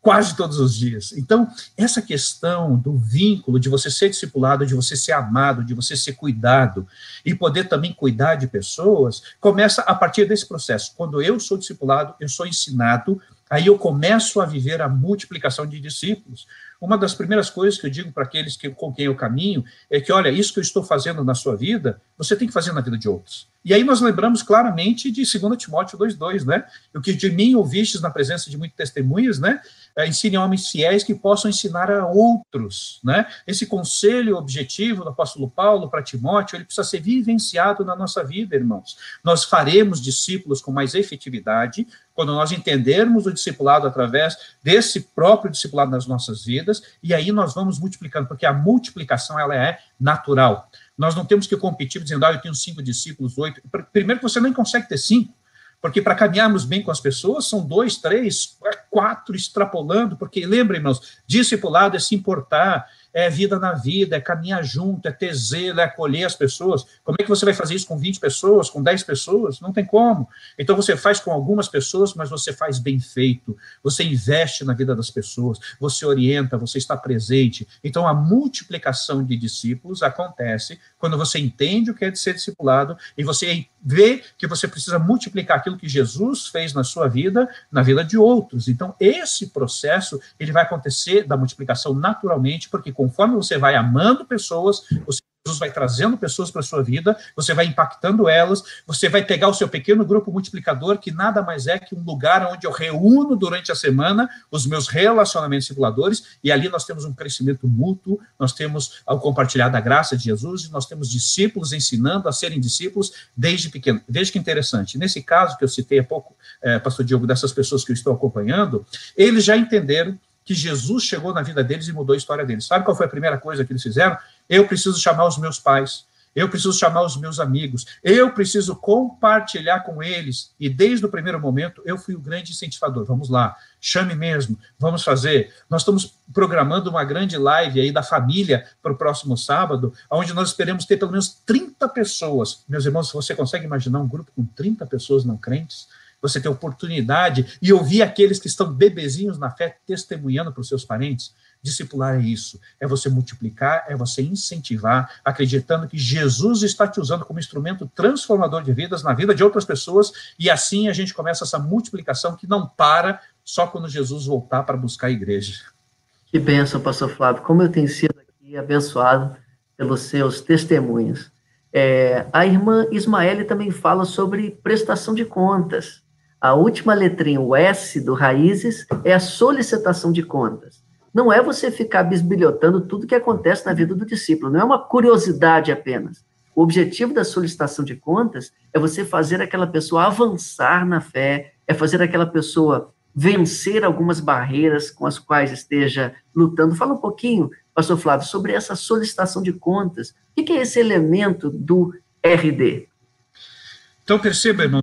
quase todos os dias. Então, essa questão do vínculo, de você ser discipulado, de você ser amado, de você ser cuidado e poder também cuidar de pessoas, começa a partir desse processo. Quando eu sou discipulado, eu sou ensinado Aí eu começo a viver a multiplicação de discípulos. Uma das primeiras coisas que eu digo para aqueles que, com quem eu caminho é que, olha, isso que eu estou fazendo na sua vida, você tem que fazer na vida de outros. E aí nós lembramos claramente de 2 Timóteo 2,2, né? O que de mim ouvistes na presença de muitas testemunhas, né? É, ensine homens fiéis que possam ensinar a outros, né? Esse conselho objetivo do apóstolo Paulo para Timóteo, ele precisa ser vivenciado na nossa vida, irmãos. Nós faremos discípulos com mais efetividade quando nós entendermos o discipulado através desse próprio discipulado nas nossas vidas, e aí nós vamos multiplicando, porque a multiplicação ela é natural. Nós não temos que competir dizendo, ah, eu tenho cinco discípulos, oito. Primeiro que você nem consegue ter cinco, porque para caminharmos bem com as pessoas, são dois, três, quatro extrapolando, porque lembra, irmãos, discipulado é se importar, é vida na vida, é caminhar junto, é ter zelo, é acolher as pessoas. Como é que você vai fazer isso com 20 pessoas, com 10 pessoas? Não tem como. Então você faz com algumas pessoas, mas você faz bem feito. Você investe na vida das pessoas, você orienta, você está presente. Então a multiplicação de discípulos acontece quando você entende o que é de ser discipulado e você vê que você precisa multiplicar aquilo que Jesus fez na sua vida, na vida de outros. Então esse processo, ele vai acontecer da multiplicação naturalmente, porque com conforme você vai amando pessoas, você Jesus vai trazendo pessoas para a sua vida, você vai impactando elas, você vai pegar o seu pequeno grupo multiplicador, que nada mais é que um lugar onde eu reúno durante a semana os meus relacionamentos circuladores, e ali nós temos um crescimento mútuo, nós temos ao compartilhar da graça de Jesus, e nós temos discípulos ensinando a serem discípulos desde pequeno. Veja que interessante, nesse caso que eu citei há pouco, é, pastor Diogo, dessas pessoas que eu estou acompanhando, eles já entenderam que Jesus chegou na vida deles e mudou a história deles. Sabe qual foi a primeira coisa que eles fizeram? Eu preciso chamar os meus pais, eu preciso chamar os meus amigos, eu preciso compartilhar com eles. E desde o primeiro momento, eu fui o grande incentivador. Vamos lá, chame mesmo, vamos fazer. Nós estamos programando uma grande live aí da família para o próximo sábado, onde nós esperamos ter pelo menos 30 pessoas. Meus irmãos, você consegue imaginar um grupo com 30 pessoas não crentes? Você ter oportunidade e ouvir aqueles que estão bebezinhos na fé testemunhando para os seus parentes. Discipular é isso, é você multiplicar, é você incentivar, acreditando que Jesus está te usando como instrumento transformador de vidas na vida de outras pessoas, e assim a gente começa essa multiplicação que não para só quando Jesus voltar para buscar a igreja. Que bênção, pastor Flávio, como eu tenho sido aqui abençoado pelos seus testemunhos. É, a irmã Ismaele também fala sobre prestação de contas. A última letrinha, o S do Raízes, é a solicitação de contas. Não é você ficar bisbilhotando tudo que acontece na vida do discípulo, não é uma curiosidade apenas. O objetivo da solicitação de contas é você fazer aquela pessoa avançar na fé, é fazer aquela pessoa vencer algumas barreiras com as quais esteja lutando. Fala um pouquinho, pastor Flávio, sobre essa solicitação de contas. O que é esse elemento do RD? Então, perceba, irmão,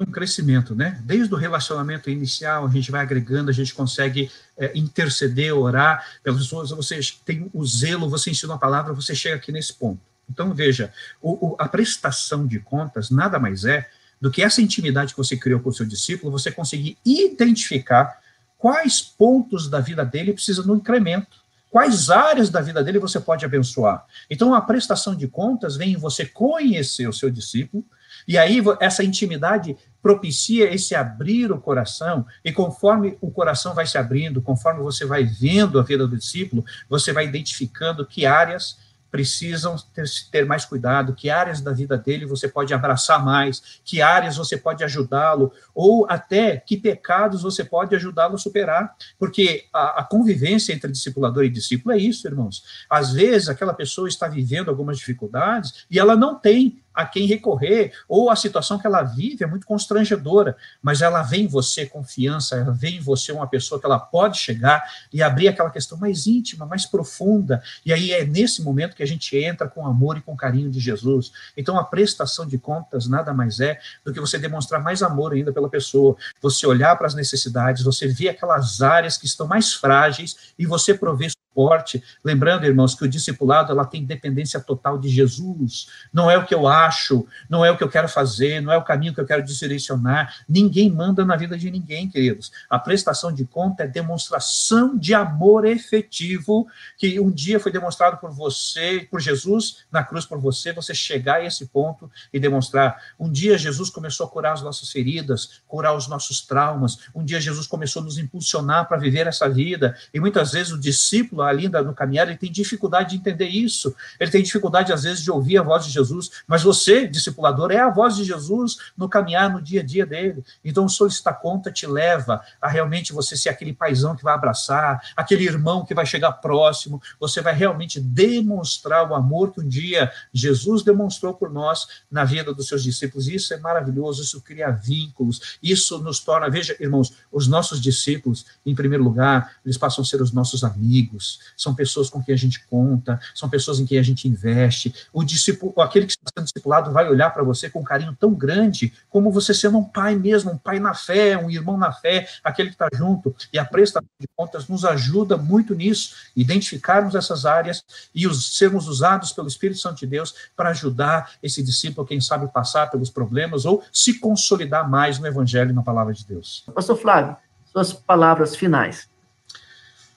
um crescimento, né? Desde o relacionamento inicial, a gente vai agregando, a gente consegue é, interceder, orar pelas pessoas, você tem o zelo, você ensina a palavra, você chega aqui nesse ponto. Então, veja, o, o, a prestação de contas nada mais é do que essa intimidade que você criou com o seu discípulo, você conseguir identificar quais pontos da vida dele precisam de um incremento, quais áreas da vida dele você pode abençoar. Então, a prestação de contas vem em você conhecer o seu discípulo, e aí essa intimidade propicia esse abrir o coração, e conforme o coração vai se abrindo, conforme você vai vendo a vida do discípulo, você vai identificando que áreas precisam ter, ter, mais cuidado, que áreas da vida dele você pode abraçar mais, que áreas você pode ajudá-lo, ou até que pecados você pode ajudá-lo a superar, porque a, a, convivência entre discipulador e discípulo é isso, irmãos. Às vezes aquela pessoa está vivendo algumas dificuldades e ela não tem a quem recorrer, ou a situação que ela vive é muito constrangedora, mas ela vê em você confiança, ela vê em você uma pessoa que ela pode chegar e abrir aquela questão mais íntima, mais profunda, e aí é nesse momento que a gente entra com amor e com carinho de Jesus. Então a prestação de contas nada mais é do que você demonstrar mais amor ainda pela pessoa, você olhar para as necessidades, você ver aquelas áreas que estão mais frágeis e você prover suporte. Lembrando, irmãos, que o discipulado ela tem dependência total de Jesus. Não é o que eu acho, não é o que eu quero fazer, não é o caminho que eu quero direcionar. Ninguém manda na vida de ninguém, queridos. A prestação de conta é demonstração de amor efetivo que um dia foi demonstrado por você, por Jesus na cruz por você, você chegar a esse ponto e demonstrar. Um dia Jesus começou a curar as nossas feridas, curar os nossos traumas. Um dia Jesus começou a nos impulsionar para viver essa vida. E muitas vezes o discípulo ali no caminhar, ele tem dificuldade de entender isso. Ele tem dificuldade, às vezes, de ouvir a voz de Jesus. Mas você, discipulador, é a voz de Jesus no caminhar, no dia a dia dele. Então, solicitar conta te leva a realmente você ser aquele paizão que vai abraçar, aquele irmão que vai chegar próximo. Você vai realmente demonstrar o amor que um dia Jesus demonstrou por nós na vida dos seus discípulos. Isso é maravilhoso, isso cria vínculos, isso nos torna, veja, irmãos, os nossos discípulos, em primeiro lugar, eles passam a ser os nossos amigos são pessoas com quem a gente conta, são pessoas em quem a gente investe. O discípulo, aquele que está sendo discipulado vai olhar para você com um carinho tão grande como você sendo um pai mesmo, um pai na fé, um irmão na fé, aquele que está junto. E a prestação de contas nos ajuda muito nisso, identificarmos essas áreas e os, sermos usados pelo Espírito Santo de Deus para ajudar esse discípulo, quem sabe, passar pelos problemas ou se consolidar mais no Evangelho e na palavra de Deus. Pastor Flávio, suas palavras finais.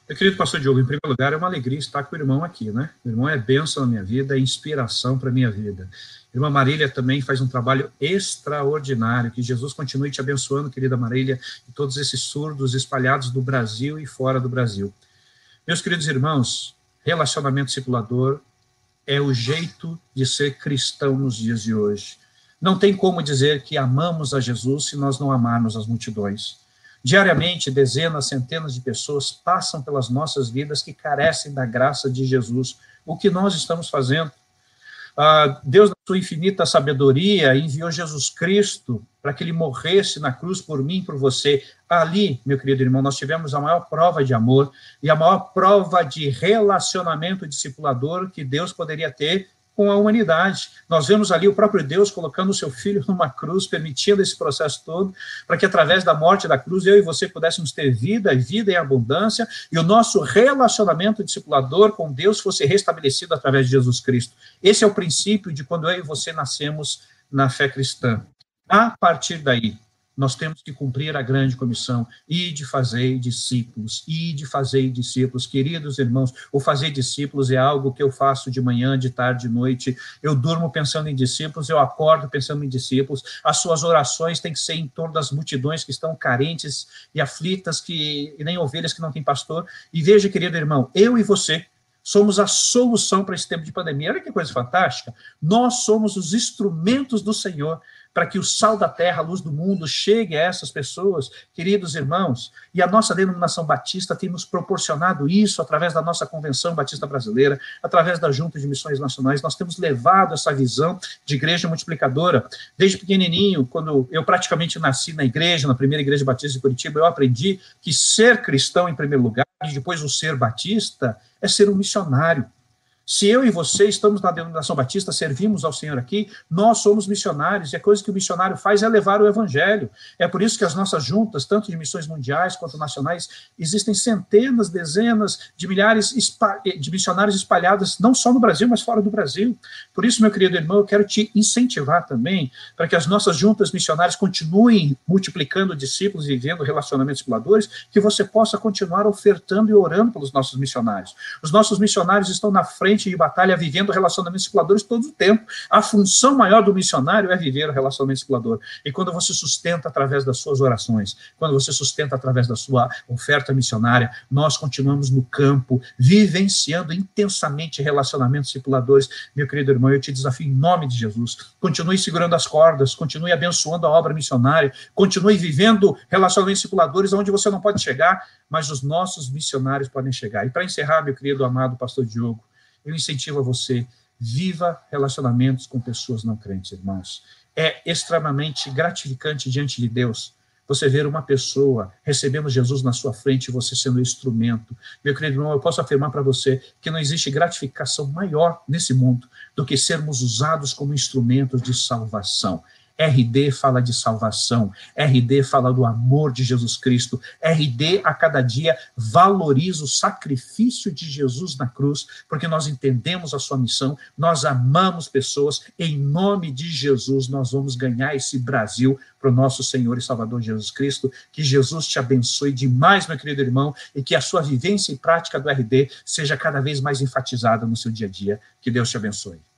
Meu querido pastor Diogo, em primeiro lugar, é uma alegria estar com o irmão aqui, né? O irmão é bênção na minha vida, é inspiração para a minha vida. A irmã Marília também faz um trabalho extraordinário. Que Jesus continue te abençoando, querida Marília, e todos esses surdos espalhados do Brasil e fora do Brasil. Meus queridos irmãos, relacionamento circulador é o jeito de ser cristão nos dias de hoje. Não tem como dizer que amamos a Jesus se nós não amarmos as multidões. Diariamente, dezenas, centenas de pessoas passam pelas nossas vidas que carecem da graça de Jesus. O que nós estamos fazendo? Ah, Deus, na sua infinita sabedoria, enviou Jesus Cristo para que ele morresse na cruz por mim, por você. Ali, meu querido irmão, nós tivemos a maior prova de amor e a maior prova de relacionamento discipulador que Deus poderia ter com a humanidade. Nós vemos ali o próprio Deus colocando o seu filho numa cruz, permitindo esse processo todo, para que através da morte da cruz eu e você pudéssemos ter vida vida em abundância, e o nosso relacionamento discipulador com Deus fosse restabelecido através de Jesus Cristo. Esse é o princípio de quando eu e você nascemos na fé cristã. A partir daí, nós temos que cumprir a grande comissão e de fazer discípulos, e de fazer discípulos. Queridos irmãos, o fazer discípulos é algo que eu faço de manhã, de tarde, de noite. Eu durmo pensando em discípulos, eu acordo pensando em discípulos. As suas orações têm que ser em torno das multidões que estão carentes e aflitas, que e nem ovelhas que não têm pastor. E veja, querido irmão, eu e você somos a solução para esse tempo de pandemia. Olha que coisa fantástica. Nós somos os instrumentos do Senhor para que o sal da terra, a luz do mundo, chegue a essas pessoas, queridos irmãos. E a nossa denominação batista tem nos proporcionado isso através da nossa Convenção Batista Brasileira, através da Junta de Missões Nacionais. Nós temos levado essa visão de igreja multiplicadora. Desde pequenininho, quando eu praticamente nasci na igreja, na primeira igreja batista de Curitiba, eu aprendi que ser cristão, em primeiro lugar, e depois o ser batista, é ser um missionário. Se eu e você estamos na denominação batista, servimos ao Senhor aqui, nós somos missionários, e a coisa que o missionário faz é levar o evangelho. É por isso que as nossas juntas, tanto de missões mundiais quanto nacionais, existem centenas, dezenas de milhares de missionários espalhados, não só no Brasil, mas fora do Brasil. Por isso, meu querido irmão, eu quero te incentivar também para que as nossas juntas missionárias continuem multiplicando discípulos e vivendo relacionamentos discipuladores, que você possa continuar ofertando e orando pelos nossos missionários. Os nossos missionários estão na frente frente de batalha vivendo relacionamentos circuladores todo o tempo. A função maior do missionário é viver o relacionamento circulador. E quando você sustenta através das suas orações, quando você sustenta através da sua oferta missionária, nós continuamos no campo, vivenciando intensamente relacionamentos circuladores. Meu querido irmão, eu te desafio em nome de Jesus. Continue segurando as cordas, continue abençoando a obra missionária, continue vivendo relacionamentos circuladores onde você não pode chegar, mas os nossos missionários podem chegar. E para encerrar, meu querido amado pastor Diogo, eu incentivo a você, viva relacionamentos com pessoas não crentes, irmãos. É extremamente gratificante diante de Deus você ver uma pessoa recebendo Jesus na sua frente e você sendo instrumento. Meu querido irmão, eu posso afirmar para você que não existe gratificação maior nesse mundo do que sermos usados como instrumentos de salvação. RD fala de salvação, RD fala do amor de Jesus Cristo, RD a cada dia valoriza o sacrifício de Jesus na cruz, porque nós entendemos a sua missão, nós amamos pessoas, em nome de Jesus nós vamos ganhar esse Brasil para o nosso Senhor e Salvador Jesus Cristo. Que Jesus te abençoe demais, meu querido irmão, e que a sua vivência e prática do RD seja cada vez mais enfatizada no seu dia a dia. Que Deus te abençoe.